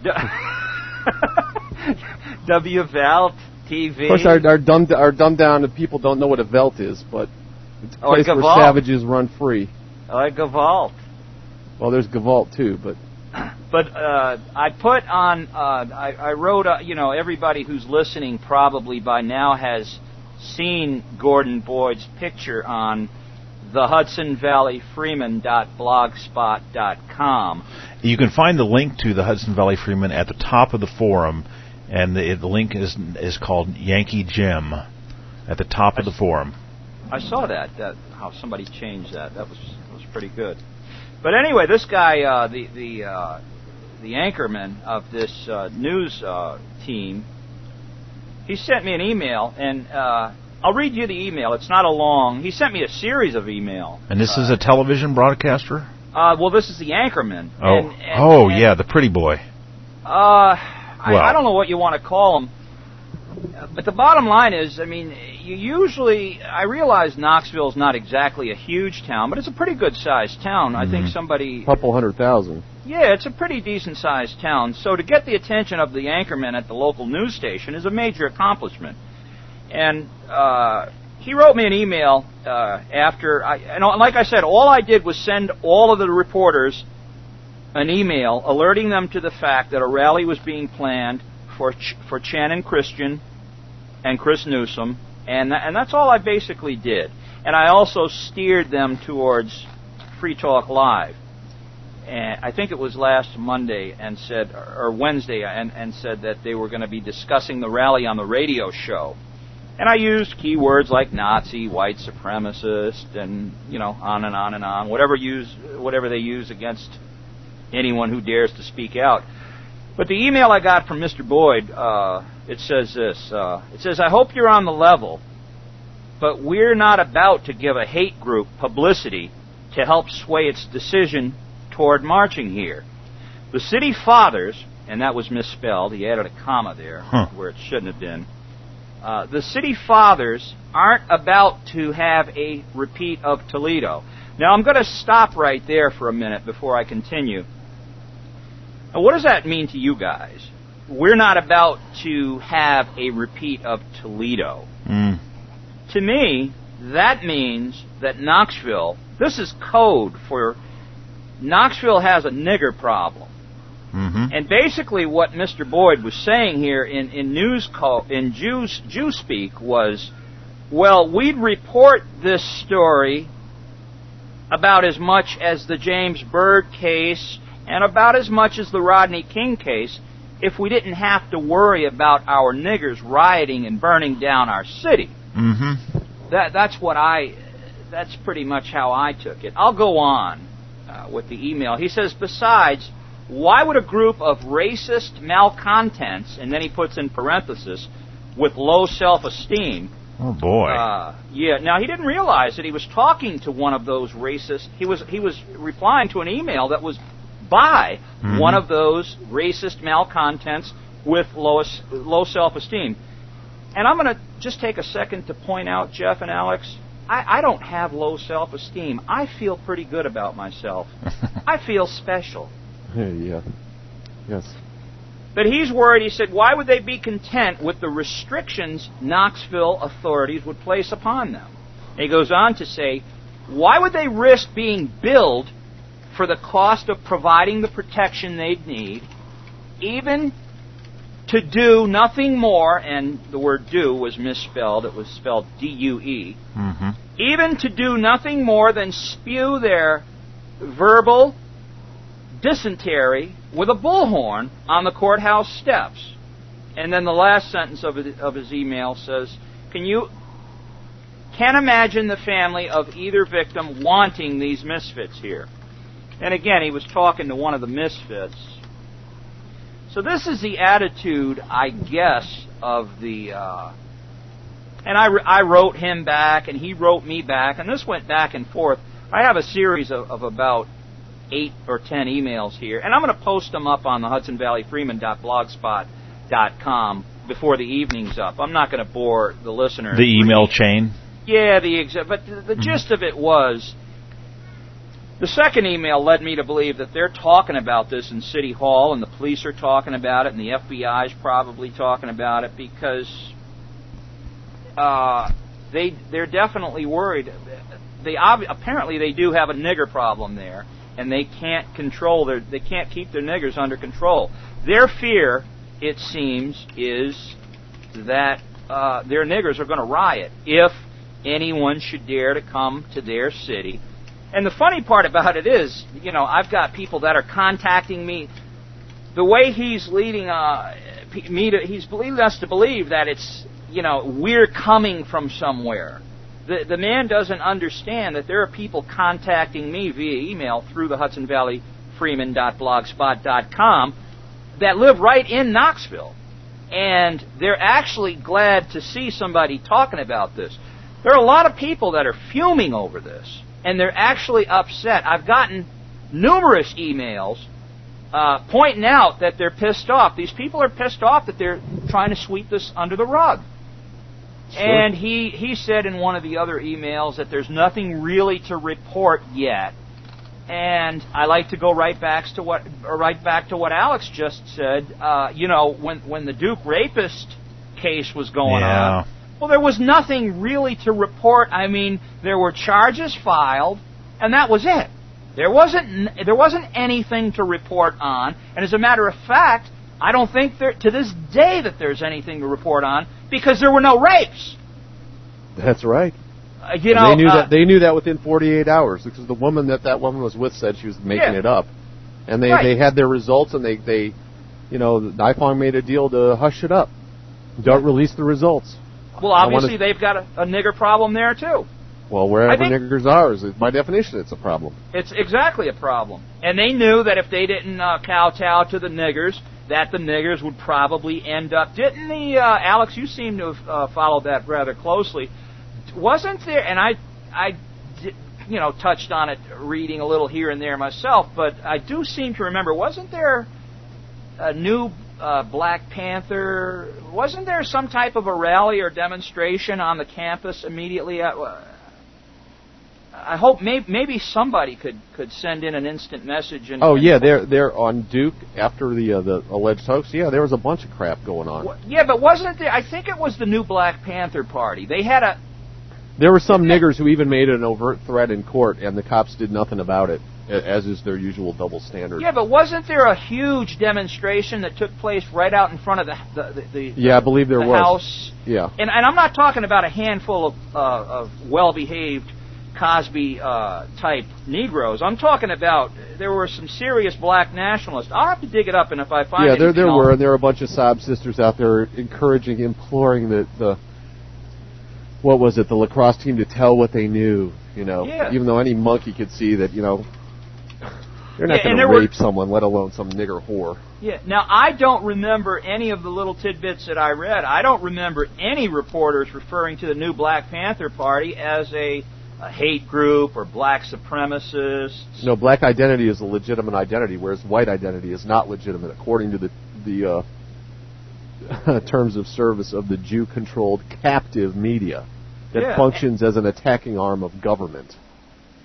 W Velt TV. Of course, our, our dumbed our dumbed down people don't know what a Velt is, but it's a Oh, a place where savages run free. like a vault. Well, there's Gavalt too, but But uh, I put on, uh, I, I wrote, uh, you know, everybody who's listening probably by now has seen Gordon Boyd's picture on the Hudson Valley Freeman.blogspot.com. You can find the link to the Hudson Valley Freeman at the top of the forum, and the, the link is is called Yankee Jim at the top of the forum. I saw that, that how somebody changed that. That was that was pretty good. But anyway, this guy, uh, the the uh, the anchorman of this uh, news uh, team, he sent me an email, and uh, I'll read you the email. It's not a long. He sent me a series of email. And this is a television broadcaster. Uh, well, this is the anchorman. Oh, And- and- oh and, yeah, the pretty boy. Uh, I, I don't know what you want to call him. But the bottom line is, I mean, you usually, I realize Knoxville is not exactly a huge town, but it's a pretty good sized town. I think Mhm. somebody, a couple hundred thousand. yeah, it's a pretty decent sized town. So to get the attention of the anchorman at the local news station is a major accomplishment. And, uh, he wrote me an email, uh, after I, and like I said, all I did was send all of the reporters an email alerting them to the fact that a rally was being planned for Ch- for Channon Christian and Chris Newsom, and tha- and that's all I basically did. And I also steered them towards Free Talk Live. And I think it was last Monday and said or Wednesday and and said that they were going to be discussing the rally on the radio show. And I used keywords like Nazi, white supremacist, and you know on and on and on. Whatever use whatever they use against anyone who dares to speak out. But the email I got from Mr. Boyd, uh, it says this. Uh, it says, "I hope you're on the level, but we're not about to give a hate group publicity to help sway its decision toward marching here. The city fathers, and that was misspelled. He added a comma there Huh. where it shouldn't have been. Uh, the city fathers aren't about to have a repeat of Toledo. Now I'm going to stop right there for a minute before I continue. Now, what does that mean to you guys? We're not about to have a repeat of Toledo. Mm. To me, that means that Knoxville, this is code for Knoxville has a nigger problem. hmm And basically, what Mr. Boyd was saying here in in news call in Jews Jew speak was, well, we'd report this story about as much as the James Byrd case and about as much as the Rodney King case if we didn't have to worry about our niggers rioting and burning down our city. hmm That that's what I. That's pretty much how I took it. I'll go on uh, with the email. He says, besides, why would a group of racist malcontents, and then he puts in parenthesis, with low self-esteem. Oh boy. Uh, yeah. Now he didn't realize that he was talking to one of those racist. He was he was replying to an email that was by Mhm. one of those racist malcontents with lowest, low self-esteem. And I'm going to just take a second to point out, Jeff and Alex, I, I don't have low self-esteem. I feel pretty good about myself. I feel special. yeah. Yes. But he's worried. He said, why would they be content with the restrictions Knoxville authorities would place upon them? And he goes on to say, why would they risk being billed for the cost of providing the protection they'd need, even to do nothing more, and the word do was misspelled, it was spelled D U E, hmm even to do nothing more than spew their verbal dysentery with a bullhorn on the courthouse steps. And then the last sentence of his, of his email says, "Can you can't imagine the family of either victim wanting these misfits here?" And again, he was talking to one of the misfits. So this is the attitude, I guess, of the. Uh, and I, I wrote him back, and he wrote me back, and this went back and forth. I have a series of, of about eight or ten emails here, and I'm going to post them up on the Hudson Valley Freeman.blogspot.com before the evening's up. I'm not going to bore the listener. The email chain. Yeah, the exact. but the, the gist of it was the second email led me to believe that they're talking about this in City Hall, and the police are talking about it, and the FBI's probably talking about it because uh, they they're definitely worried. They ob- apparently they do have a nigger problem there, and they can't control their they can't keep their niggers under control. Their fear, it seems, is that uh, their niggers are going to riot if anyone should dare to come to their city. And the funny part about it is, you know, I've got people that are contacting me. The way he's leading uh, me to, he's leading us to believe that it's, you know, we're coming from somewhere. The, the man doesn't understand that there are people contacting me via email through the Hudson Valley Freeman.blogspot.com that live right in Knoxville. And they're actually glad to see somebody talking about this. There are a lot of people that are fuming over this, and they're actually upset. I've gotten numerous emails uh, pointing out that they're pissed off. These people are pissed off that they're trying to sweep this under the rug. And he, he said in one of the other emails that there's nothing really to report yet. And I like to go right back to what right back to what Alex just said. Uh, you know, when when the Duke rapist case was going Yeah. on, well, there was nothing really to report. I mean, there were charges filed, and that was it. There wasn't there wasn't anything to report on. And as a matter of fact, I don't think there to this day that there's anything to report on because there were no rapes. That's right. Uh, you And know, they knew uh, that they knew that within 48 hours because the woman that that woman was with said she was making Yeah. it up, and they Right. they had their results and they they, you know, Nifong made a deal to hush it up, don't release the results. Well, obviously they've got a, a nigger problem there too. Well, wherever niggers are, is by definition, it's a problem. It's exactly a problem. And they knew that if they didn't uh, kowtow to the niggers, that the niggers would probably end up. Didn't the uh, Alex? You seem to have uh, followed that rather closely. Wasn't there? And I, I, you know, touched on it, reading a little here and there myself. But I do seem to remember. Wasn't there a new uh, Black Panther? Wasn't there some type of a rally or demonstration on the campus immediately? At, uh, I hope maybe, maybe somebody could, could send in an instant message. And, Oh and- yeah, they're they're on Duke after the uh, the alleged hoax. Yeah, there was a bunch of crap going on. Yeah, but wasn't there? I think it was the new Black Panther Party. They had a There were some niggers who even made an overt threat in court, and the cops did nothing about it, as is their usual double standard. yeah, but wasn't there a huge demonstration that took place right out in front of the the the, the, Yeah, I believe there the was. house? Yeah. And and I'm not talking about a handful of uh, of well-behaved Cosby uh, type Negroes. I'm talking about there were some serious black nationalists. I'll have to dig it up, and if I find it. Yeah, there there were, and there were a bunch of sob sisters out there encouraging, imploring the the what was it, the lacrosse team to tell what they knew. You know, Yeah. even though any monkey could see that, you know, you're not Yeah, going to were- rape someone, let alone some nigger whore. Yeah. Now I don't remember any of the little tidbits that I read. I don't remember any reporters referring to the new Black Panther Party as a, a hate group or black supremacists. No, black identity is a legitimate identity, whereas white identity is not legitimate according to the the uh, terms of service of the Jew-controlled captive media that Yeah. functions as an attacking arm of government.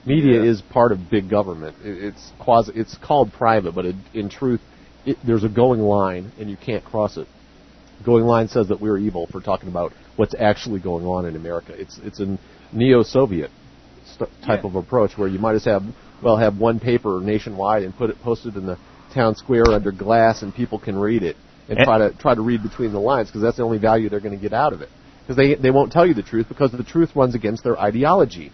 Media Yeah. is part of big government. It, it's quasi, it's called private, but it, in truth, it, there's a going line, and you can't cross it. Going line says that we're evil for talking about what's actually going on in America. It's it's a neo-Soviet st- type Yeah. of approach where you might as have well have one paper nationwide and put it posted in the town square under glass and people can read it and And- try to try to read between the lines because that's the only value they're going to get out of it because they they won't tell you the truth because the truth runs against their ideology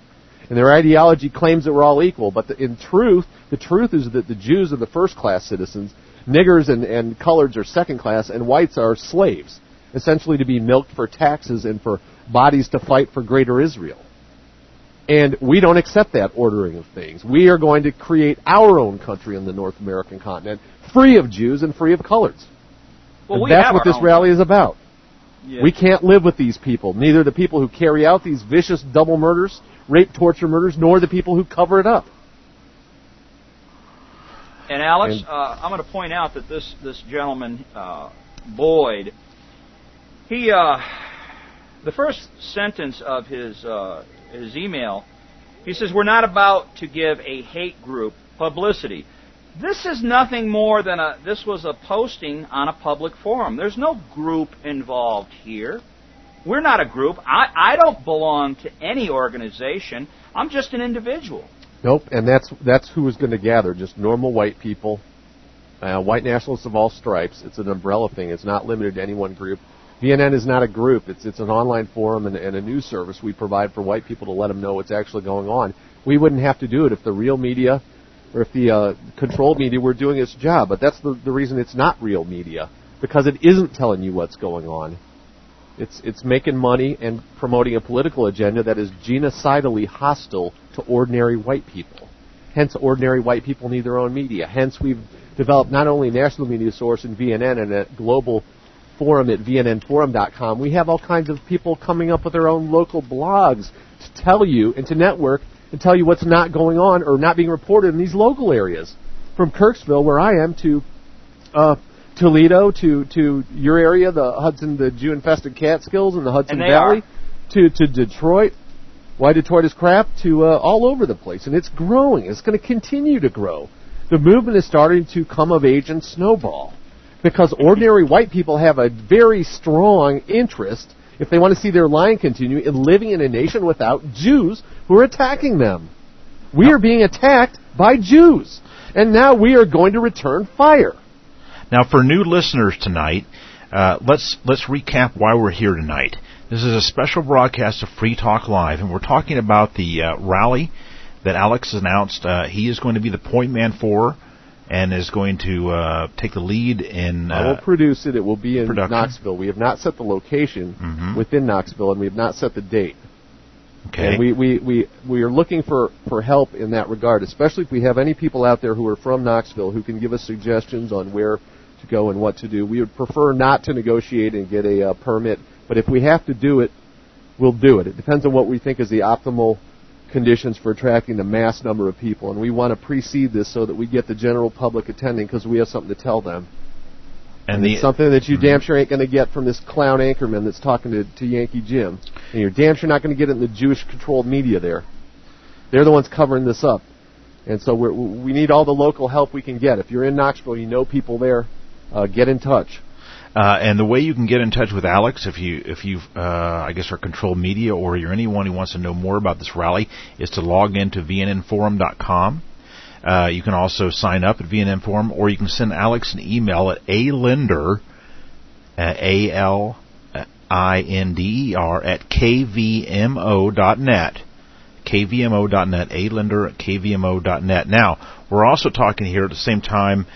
and their ideology claims that we're all equal but the, in truth the truth is that the Jews are the first class citizens niggers and and coloreds are second class and whites are slaves essentially to be milked for taxes and for bodies to fight for greater Israel and we don't accept that ordering of things. We are going to create our own country on the North American continent, free of Jews and free of coloreds. Well, And we that's have what this rally is about. Yeah. We can't live with these people. Neither the people who carry out these vicious double murders, rape, torture murders, nor the people who cover it up. And Alex, And- uh, I'm going to point out that this this gentleman uh, Boyd, he uh, the first sentence of his uh, his email, he says we're not about to give a hate group publicity. This is nothing more than a this was a posting on a public forum. There's no group involved here. We're not a group. I, I don't belong to any organization. I'm just an individual. Nope, and that's that's who is going to gather. Just normal white people, uh, white nationalists of all stripes. It's an umbrella thing. It's not limited to any one group. VNN is not a group. It's it's an online forum and, and a news service we provide for white people to let them know what's actually going on. We wouldn't have to do it if the real media or if the uh, controlled media were doing its job. But that's the the reason it's not real media because it isn't telling you what's going on. It's it's making money and promoting a political agenda that is genocidally hostile to ordinary white people. Hence, ordinary white people need their own media. Hence, we've developed not only a national media source in VNN and a global forum at vnnforum.com. We have all kinds of people coming up with their own local blogs to tell you and to network and tell you what's not going on or not being reported in these local areas. From Kirksville, where I am, to uh, Toledo, to to your area, the Hudson, the Jew-infested Catskills, and the Hudson And Valley, are. to to Detroit. Why Detroit is crap to uh, all over the place, and it's growing. It's going to continue to grow. The movement is starting to come of age and snowball because ordinary white people have a very strong interest, if they want to see their line continue, in living in a nation without Jews who are attacking them. We are being attacked by Jews, and now we are going to return fire. Now, for new listeners tonight, uh, let's let's recap why we're here tonight. This is a special broadcast of Free Talk Live, and we're talking about the uh, rally that Alex has announced. Uh, he is going to be the point man for, and is going to uh, take the lead in. Uh, I will Uh, produce it. It will be in production. Knoxville. We have not set the location Mhm. within Knoxville, and we have not set the date. okay. And we, we, we, we are looking for, for help in that regard, especially if we have any people out there who are from Knoxville who can give us suggestions on where to go and what to do. We would prefer not to negotiate and get a uh, permit, but if we have to do it, we'll do it. It depends on what we think is the optimal conditions for attracting the mass number of people, and we want to precede this so that we get the general public attending because we have something to tell them. and And the it's something that you damn sure ain't going to get from this clown anchorman that's talking to, to Yankee Jim. And you're damn sure not going to get it in the Jewish controlled media there. They're the ones covering this up. And so we're, we need all the local help we can get. If you're in Knoxville, you know people there, uh, get in touch. Uh, and the way you can get in touch with Alex, if you if you uh, I guess are controlled media or you're anyone who wants to know more about this rally, is to log into vnnforum.com. Uh, you can also sign up at VNN Forum, or you can send Alex an email at alinder, a l i n d e r at kvmo.net kvmo.net, alinder at kvmo.net. Now, we're also talking here at the same time,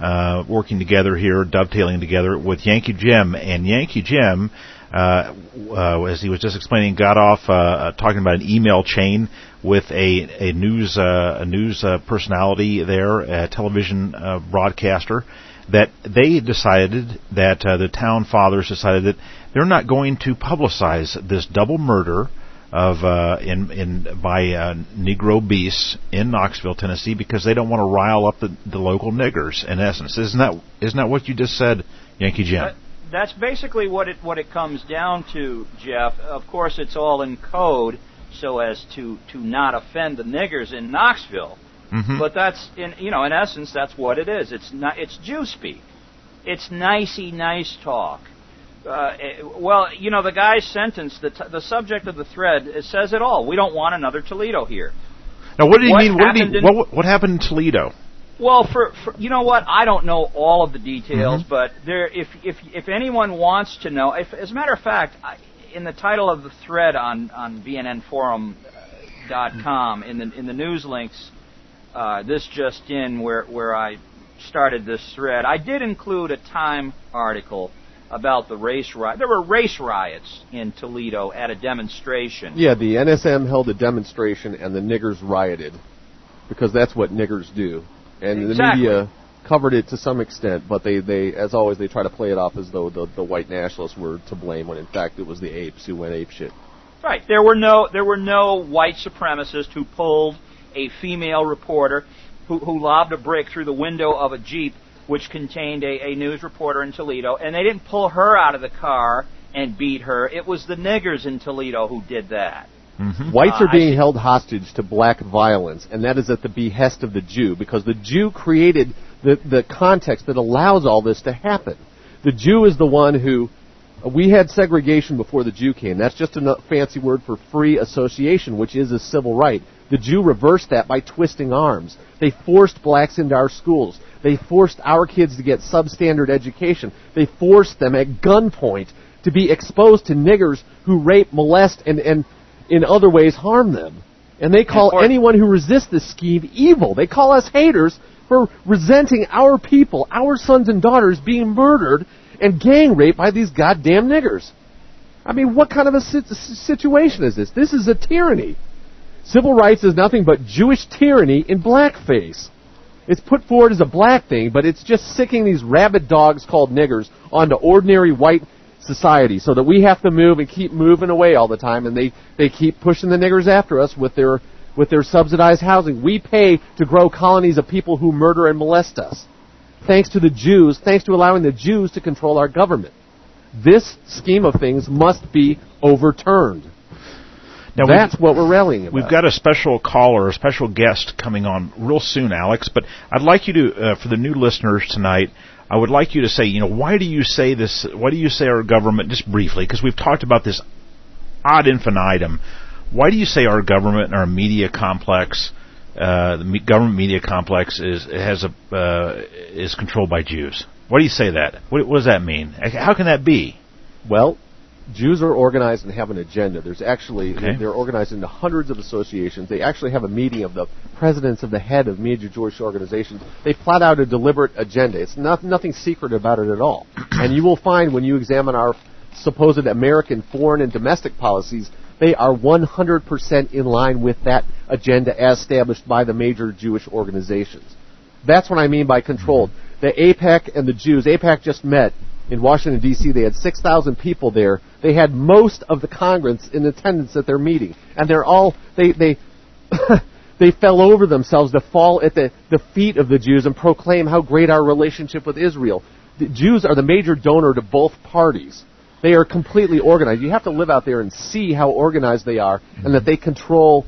uh, working together here, dovetailing together with Yankee Jim. And Yankee Jim, uh, uh, as he was just explaining, got off uh, uh, talking about an email chain with a, a news uh, a news uh, personality there, a television broadcaster, that they decided that the town fathers decided that they're not going to publicize this double murder of uh, in in by uh, Negro beasts in Knoxville, Tennessee, because they don't want to rile up the, the local niggers. In essence, isn't that isn't that what you just said, Yankee Jim? That- that's basically what it what it comes down to, Jeff. Of course, it's all in code so as to to not offend the niggers in Knoxville. Mhm. But that's in you know in essence that's what it is. It's not it's Jew speak. It's nicey nice talk. Uh, eh, well, you know the guy's sentence, the t- the subject of the thread, it says it all. We don't want another Toledo here. now, what did he what mean? What did happened he? in- What, what happened in Toledo? Well, for, for you know what, I don't know all of the details, Mm-hmm. but there, if if if anyone wants to know, if as a matter of fact, I, in the title of the thread on on VNNForum.com in the in the news links, uh, this just in where where I started this thread, I did include a Time article about the race riot. There were race riots in Toledo at a demonstration. Yeah, the NSM held a demonstration and the niggers rioted because that's what niggers do. And Exactly. the media covered it to some extent, but they, they as always they try to play it off as though the, the white nationalists were to blame when in fact it was the apes who went ape shit. Right. There were no there were no white supremacists who pulled a female reporter who, who lobbed a brick through the window of a jeep which contained a, a news reporter in Toledo, and they didn't pull her out of the car and beat her. It was the niggers in Toledo who did that. Mm-hmm. Whites Uh, are being held hostage to black violence, and that is at the behest of the Jew, because the Jew created the, the context that allows all this to happen. The Jew is the one who. We had segregation before the Jew came. That's just a fancy word for free association, which is a civil right. The Jew reversed that by twisting arms. They forced blacks into our schools. They forced our kids to get substandard education. They forced them at gunpoint to be exposed to niggers who rape, molest, and, and in other ways harm them. And they call or- anyone who resists this scheme evil. They call us haters for resenting our people, our sons and daughters being murdered and gang raped by these goddamn niggers. I mean, what kind of a situation is this? This is a tyranny. Civil rights is nothing but Jewish tyranny in blackface. It's put forward as a black thing, but it's just sicking these rabid dogs called niggers onto ordinary white society so that we have to move and keep moving away all the time and they, they keep pushing the niggers after us with their with their subsidized housing. We pay to grow colonies of people who murder and molest us. Thanks to the Jews, thanks to allowing the Jews to control our government. This scheme of things must be overturned. Now, That's what we're rallying about. We've got a special caller, a special guest coming on real soon, Alex. But I'd like you to, uh, for the new listeners tonight, I would like you to say, you know, why do you say this? Why do you say our government, just briefly, because we've talked about this ad infinitum. Why do you say our government and our media complex, uh, the me- government media complex, is has a uh, is controlled by Jews? Why do you say that? What, what does that mean? How can that be? Well, Jews are organized and have an agenda. There's actually Okay. they're organized into hundreds of associations. They actually have a meeting of the presidents of the head of major Jewish organizations. They plot out a deliberate agenda. It's not nothing secret about it at all. and you will find when you examine our supposed American foreign and domestic policies, they are 100% in line with that agenda as established by the major Jewish organizations. That's what I mean by controlled. Mm-hmm. The AIPAC and the Jews, AIPAC just met in Washington D.C. They had 6,000 people there. They had most of the Congress in attendance at their meeting, and they're all they they they fell over themselves to fall at the, the feet of the Jews and proclaim how great our relationship with Israel. The Jews are the major donor to both parties. They are completely organized. You have to live out there and see how organized they are, and that they control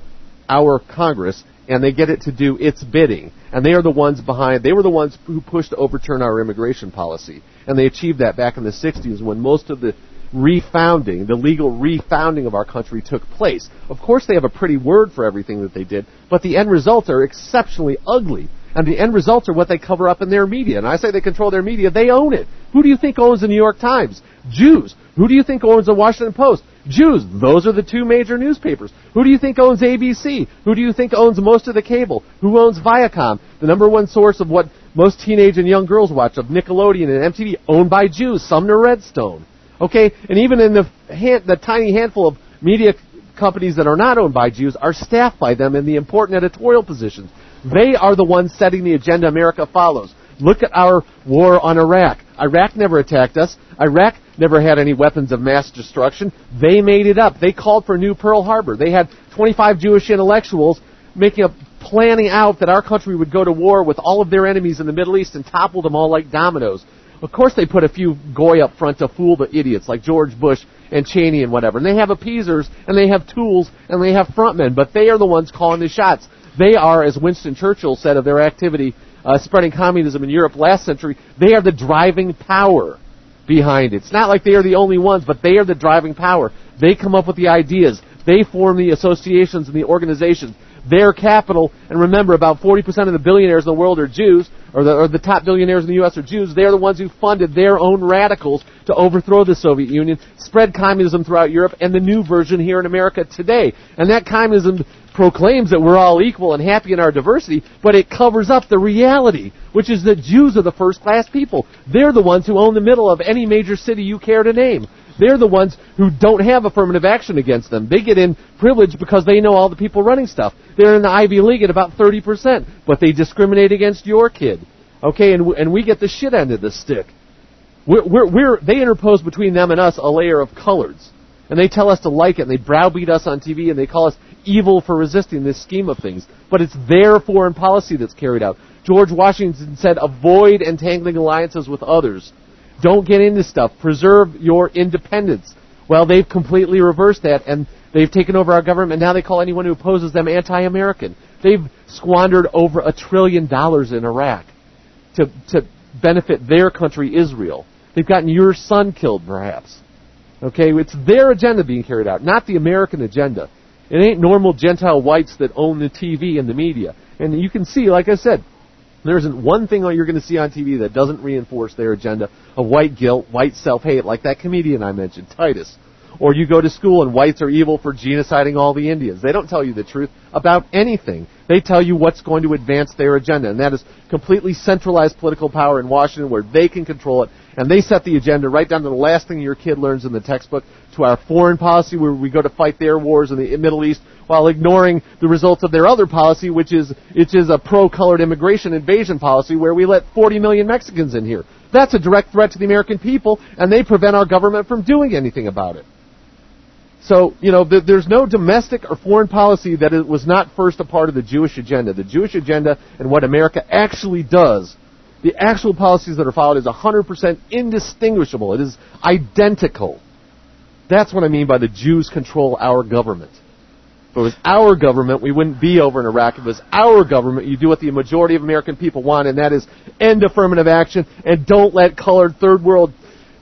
our Congress and they get it to do its bidding. And they are the ones behind, they were the ones who pushed to overturn our immigration policy. And they achieved that back in the 60s when most of the refounding, the legal refounding of our country took place. Of course, they have a pretty word for everything that they did, but the end results are exceptionally ugly. And the end results are what they cover up in their media. And I say they control their media, they own it. Who do you think owns the New York Times? Jews. Who do you think owns the Washington Post? Jews. Those are the two major newspapers. Who do you think owns ABC? Who do you think owns most of the cable? Who owns Viacom? The number one source of what most teenage and young girls watch of Nickelodeon and MTV, owned by Jews. Sumner Redstone. Okay, and even in the hand, the tiny handful of media companies that are not owned by Jews are staffed by them in the important editorial positions. They are the ones setting the agenda America follows. Look at our war on Iraq. Iraq never attacked us. Iraq never had any weapons of mass destruction. They made it up. They called for a New Pearl Harbor. They had 25 Jewish intellectuals making a planning out that our country would go to war with all of their enemies in the Middle East and topple them all like dominoes. Of course, they put a few goy up front to fool the idiots like George Bush and Cheney and whatever. And they have appeasers and they have tools and they have frontmen, but they are the ones calling the shots. They are, as Winston Churchill said of their activity uh, spreading communism in Europe last century, they are the driving power behind it. It's not like they are the only ones, but they are the driving power. They come up with the ideas. They form the associations and the organizations. Their capital, and remember, about 40% of the billionaires in the world are Jews, or the, or the top billionaires in the U.S. are Jews. They're the ones who funded their own radicals to overthrow the Soviet Union, spread communism throughout Europe, and the new version here in America today. And that communism proclaims that we're all equal and happy in our diversity, but it covers up the reality, which is that Jews are the first class people. They're the ones who own the middle of any major city you care to name. They're the ones who don't have affirmative action against them. They get in privilege because they know all the people running stuff. They're in the Ivy League at about 30%, but they discriminate against your kid. Okay, and, and we get the shit end of the stick. We're, we're, we're, they interpose between them and us a layer of coloreds. And they tell us to like it, and they browbeat us on TV, and they call us evil for resisting this scheme of things. But it's their foreign policy that's carried out. George Washington said, avoid entangling alliances with others. Don't get into stuff. Preserve your independence. Well, they've completely reversed that, and they've taken over our government, and now they call anyone who opposes them anti-American. They've squandered over a trillion dollars in Iraq to, to benefit their country, Israel. They've gotten your son killed, perhaps. Okay, it's their agenda being carried out, not the American agenda. It ain't normal Gentile whites that own the TV and the media. And you can see, like I said, there isn't one thing you're going to see on TV that doesn't reinforce their agenda of white guilt, white self-hate, like that comedian I mentioned, Titus. Or you go to school and whites are evil for genociding all the Indians. They don't tell you the truth about anything. They tell you what's going to advance their agenda, and that is completely centralized political power in Washington where they can control it, and they set the agenda right down to the last thing your kid learns in the textbook, to our foreign policy where we go to fight their wars in the Middle East while ignoring the results of their other policy, which is, which is a pro-colored immigration invasion policy where we let 40 million Mexicans in here. That's a direct threat to the American people, and they prevent our government from doing anything about it. So, you know, th- there's no domestic or foreign policy that it was not first a part of the Jewish agenda. The Jewish agenda and what America actually does, the actual policies that are followed is 100% indistinguishable. It is identical. That's what I mean by the Jews control our government. If it was our government, we wouldn't be over in Iraq. If it was our government, you do what the majority of American people want, and that is end affirmative action and don't let colored third world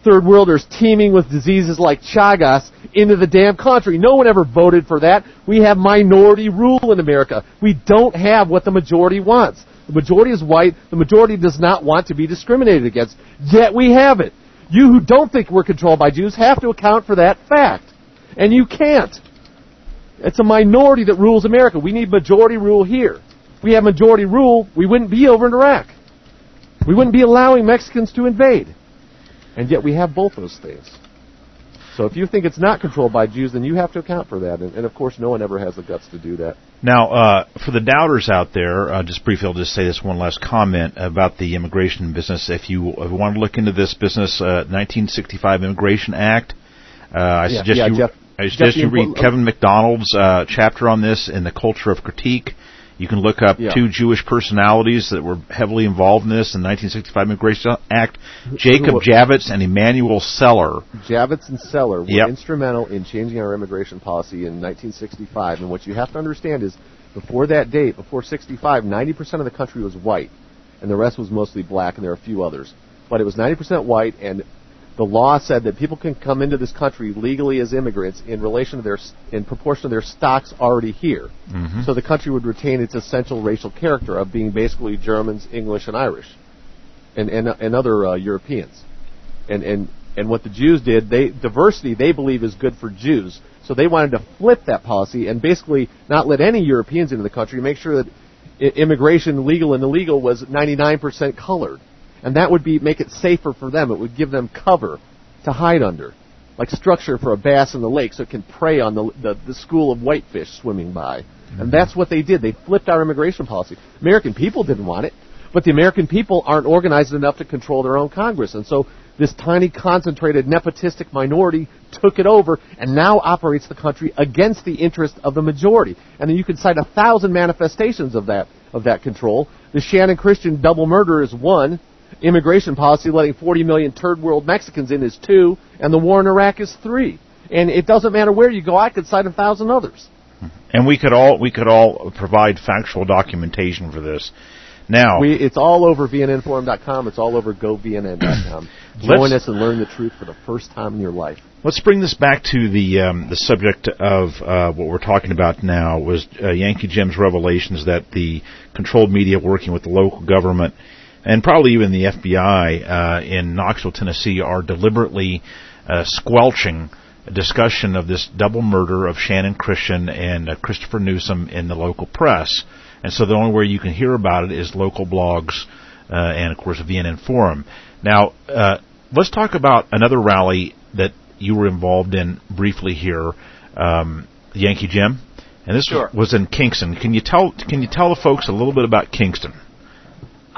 third worlders teeming with diseases like Chagas into the damn country. No one ever voted for that. We have minority rule in America. We don't have what the majority wants. The majority is white. The majority does not want to be discriminated against. Yet we have it. You who don't think we're controlled by Jews have to account for that fact. And you can't. It's a minority that rules America. We need majority rule here. If we have majority rule, we wouldn't be over in Iraq. We wouldn't be allowing Mexicans to invade. And yet we have both those things. So if you think it's not controlled by Jews, then you have to account for that. And, and of course, no one ever has the guts to do that. Now, uh, for the doubters out there, uh, just briefly, I'll just say this one last comment about the immigration business. If you, if you want to look into this business, uh, 1965 Immigration Act, uh, I Yeah, suggest yeah, you. Jeff- I suggest Jeff, you read Kevin MacDonald's uh, chapter on this in the Culture of Critique. You can look up Yeah. two Jewish personalities that were heavily involved in this in the 1965 Immigration Act: Jacob Javits and Emanuel Celler. Javits and Celler were Yep. instrumental in changing our immigration policy in 1965. And what you have to understand is, before that date, before 65, 90% of the country was white, and the rest was mostly black, and there are a few others. But it was 90% white, and the law said that people can come into this country legally as immigrants in relation to their in proportion to their stocks already here. So the country would retain its essential racial character of being basically Germans, English, and Irish, and and, and other uh, Europeans and and and what the Jews did, they diversity they believe is good for Jews. So they wanted to flip that policy and basically not let any Europeans into the country. Make sure that i- immigration, legal and illegal, was 99% colored, and that would be make it safer for them. It would give them cover to hide under, like structure for a bass in the lake, so it can prey on the the, the school of whitefish swimming by. And mm-hmm. that's what they did. They flipped our immigration policy. American people didn't want it. But the American people aren't organized enough to control their own Congress. And so this tiny, concentrated, nepotistic minority took it over and now operates the country against the interest of the majority. And then you can cite a thousand manifestations of that, of that control. The Channon Christian double murder is one. Immigration policy letting 40 million third world Mexicans in is two. And the war in Iraq is three. And it doesn't matter where you go, I could cite a thousand others. And we could all we could all provide factual documentation for this. Now, We, it's all over VNNforum.com. It's all over GoVNN.com. Join us and learn the truth for the first time in your life. Let's bring this back to the um, the subject of uh, what we're talking about now was uh, Yankee Jim's revelations that the controlled media working with the local government and probably even the FBI uh, in Knoxville, Tennessee, are deliberately uh, squelching a discussion of this double murder of Channon Christian and uh, Christopher Newsom in the local press. And so the only way you can hear about it is local blogs uh, and, of course, VNN Forum. Now, uh, let's talk about another rally that you were involved in briefly here, um, Yankee Jim, and this Sure. was in Kingston. Can you tell Can you tell the folks a little bit about Kingston?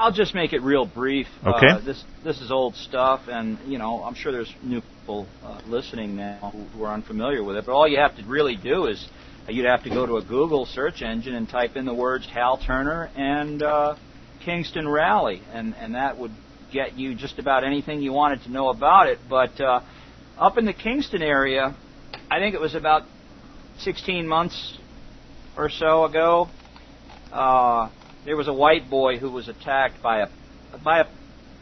I'll just make it real brief. Okay. Uh, this this is old stuff, and you know I'm sure there's new people uh, listening now who, who are unfamiliar with it. But all you have to really do is uh, you'd have to go to a Google search engine and type in the words Hal Turner and uh, Kingston Rally, and and that would get you just about anything you wanted to know about it. But uh, up in the Kingston area, I think it was about 16 months or so ago. Uh, there was a white boy who was attacked by a by a,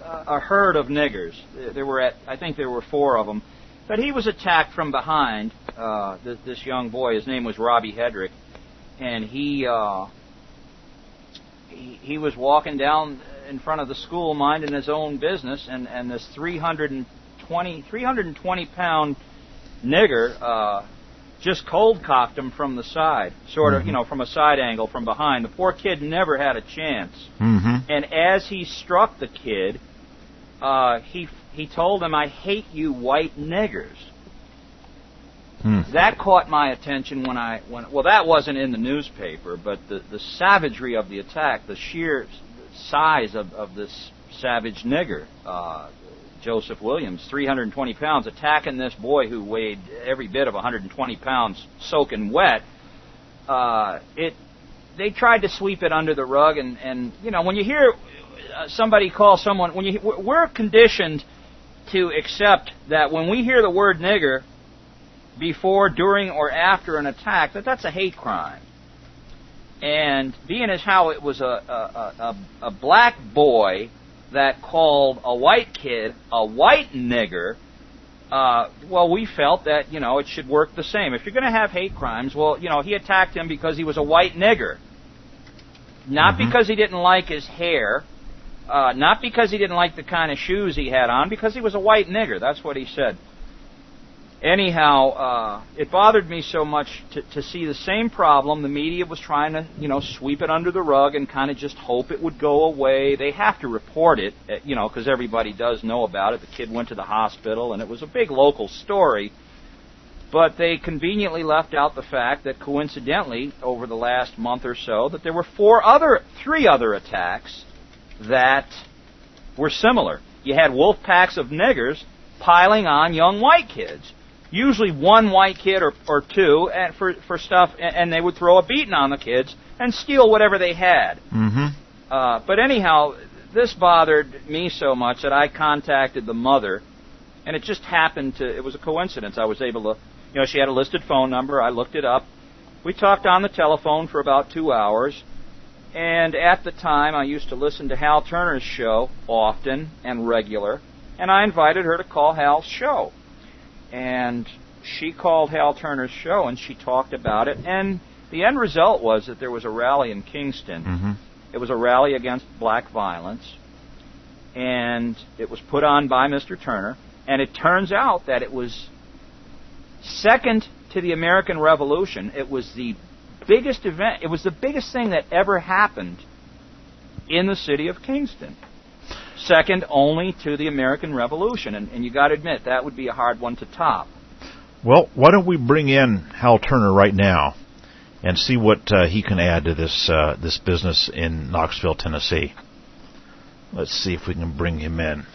a herd of niggers. There were at I think there were four of them, but he was attacked from behind. Uh, this, this young boy, his name was Robbie Hedrick, and he, uh, he he was walking down in front of the school minding his own business, and and this 320 320 pound nigger. Uh, just cold cocked him from the side, sort of, you know, from a side angle from behind. The poor kid never had a chance. Mm-hmm. And as he struck the kid, uh, he he told him, "I hate you, white niggers." Hmm. That caught my attention when I when well that wasn't in the newspaper, but the the savagery of the attack, the sheer size of of this savage nigger, uh, Joseph Williams, 320 pounds, attacking this boy who weighed every bit of 120 pounds, soaking wet. Uh, it they tried to sweep it under the rug, and and you know when you hear uh, somebody call someone when you we're conditioned to accept that when we hear the word nigger before, during, or after an attack, that that's a hate crime. And being as how it was a a, a, a black boy that called a white kid a white nigger, uh, well, we felt that you know it should work the same. If you're going to have hate crimes, well, you know, he attacked him because he was a white nigger, not Mhm. because he didn't like his hair, uh, not because he didn't like the kind of shoes he had on, because he was a white nigger. That's what he said. Anyhow, uh, it bothered me so much to, to see the same problem. The media was trying to, you know, sweep it under the rug and kind of just hope it would go away. They have to report it, uh, you know, because everybody does know about it. The kid went to the hospital, and it was a big local story. But they conveniently left out the fact that coincidentally, over the last month or so, that there were four other, three other attacks that were similar. You had wolf packs of niggers piling on young white kids. Usually one white kid or, or two and for, for stuff, and, and they would throw a beating on the kids and steal whatever they had. Mm-hmm. Uh, but anyhow, this bothered me so much that I contacted the mother, and it just happened to, it was a coincidence. I was able to, you know, she had a listed phone number. I looked it up. We talked on the telephone for about two hours. And at the time, I used to listen to Hal Turner's show often and regular, and I invited her to call Hal's show. And she called Hal Turner's show, and she talked about it. And the end result was that there was a rally in Kingston. Mm-hmm. It was a rally against black violence, and it was put on by Mr. Turner. And it turns out that it was second to the American Revolution. It was the biggest event. It was the biggest thing that ever happened in the city of Kingston. Second only to the American Revolution, and, and you got to admit that would be a hard one to top. Well, why don't we bring in Hal Turner right now and see what uh, he can add to this uh, this business in Knoxville, Tennessee. Let's see if we can bring him in.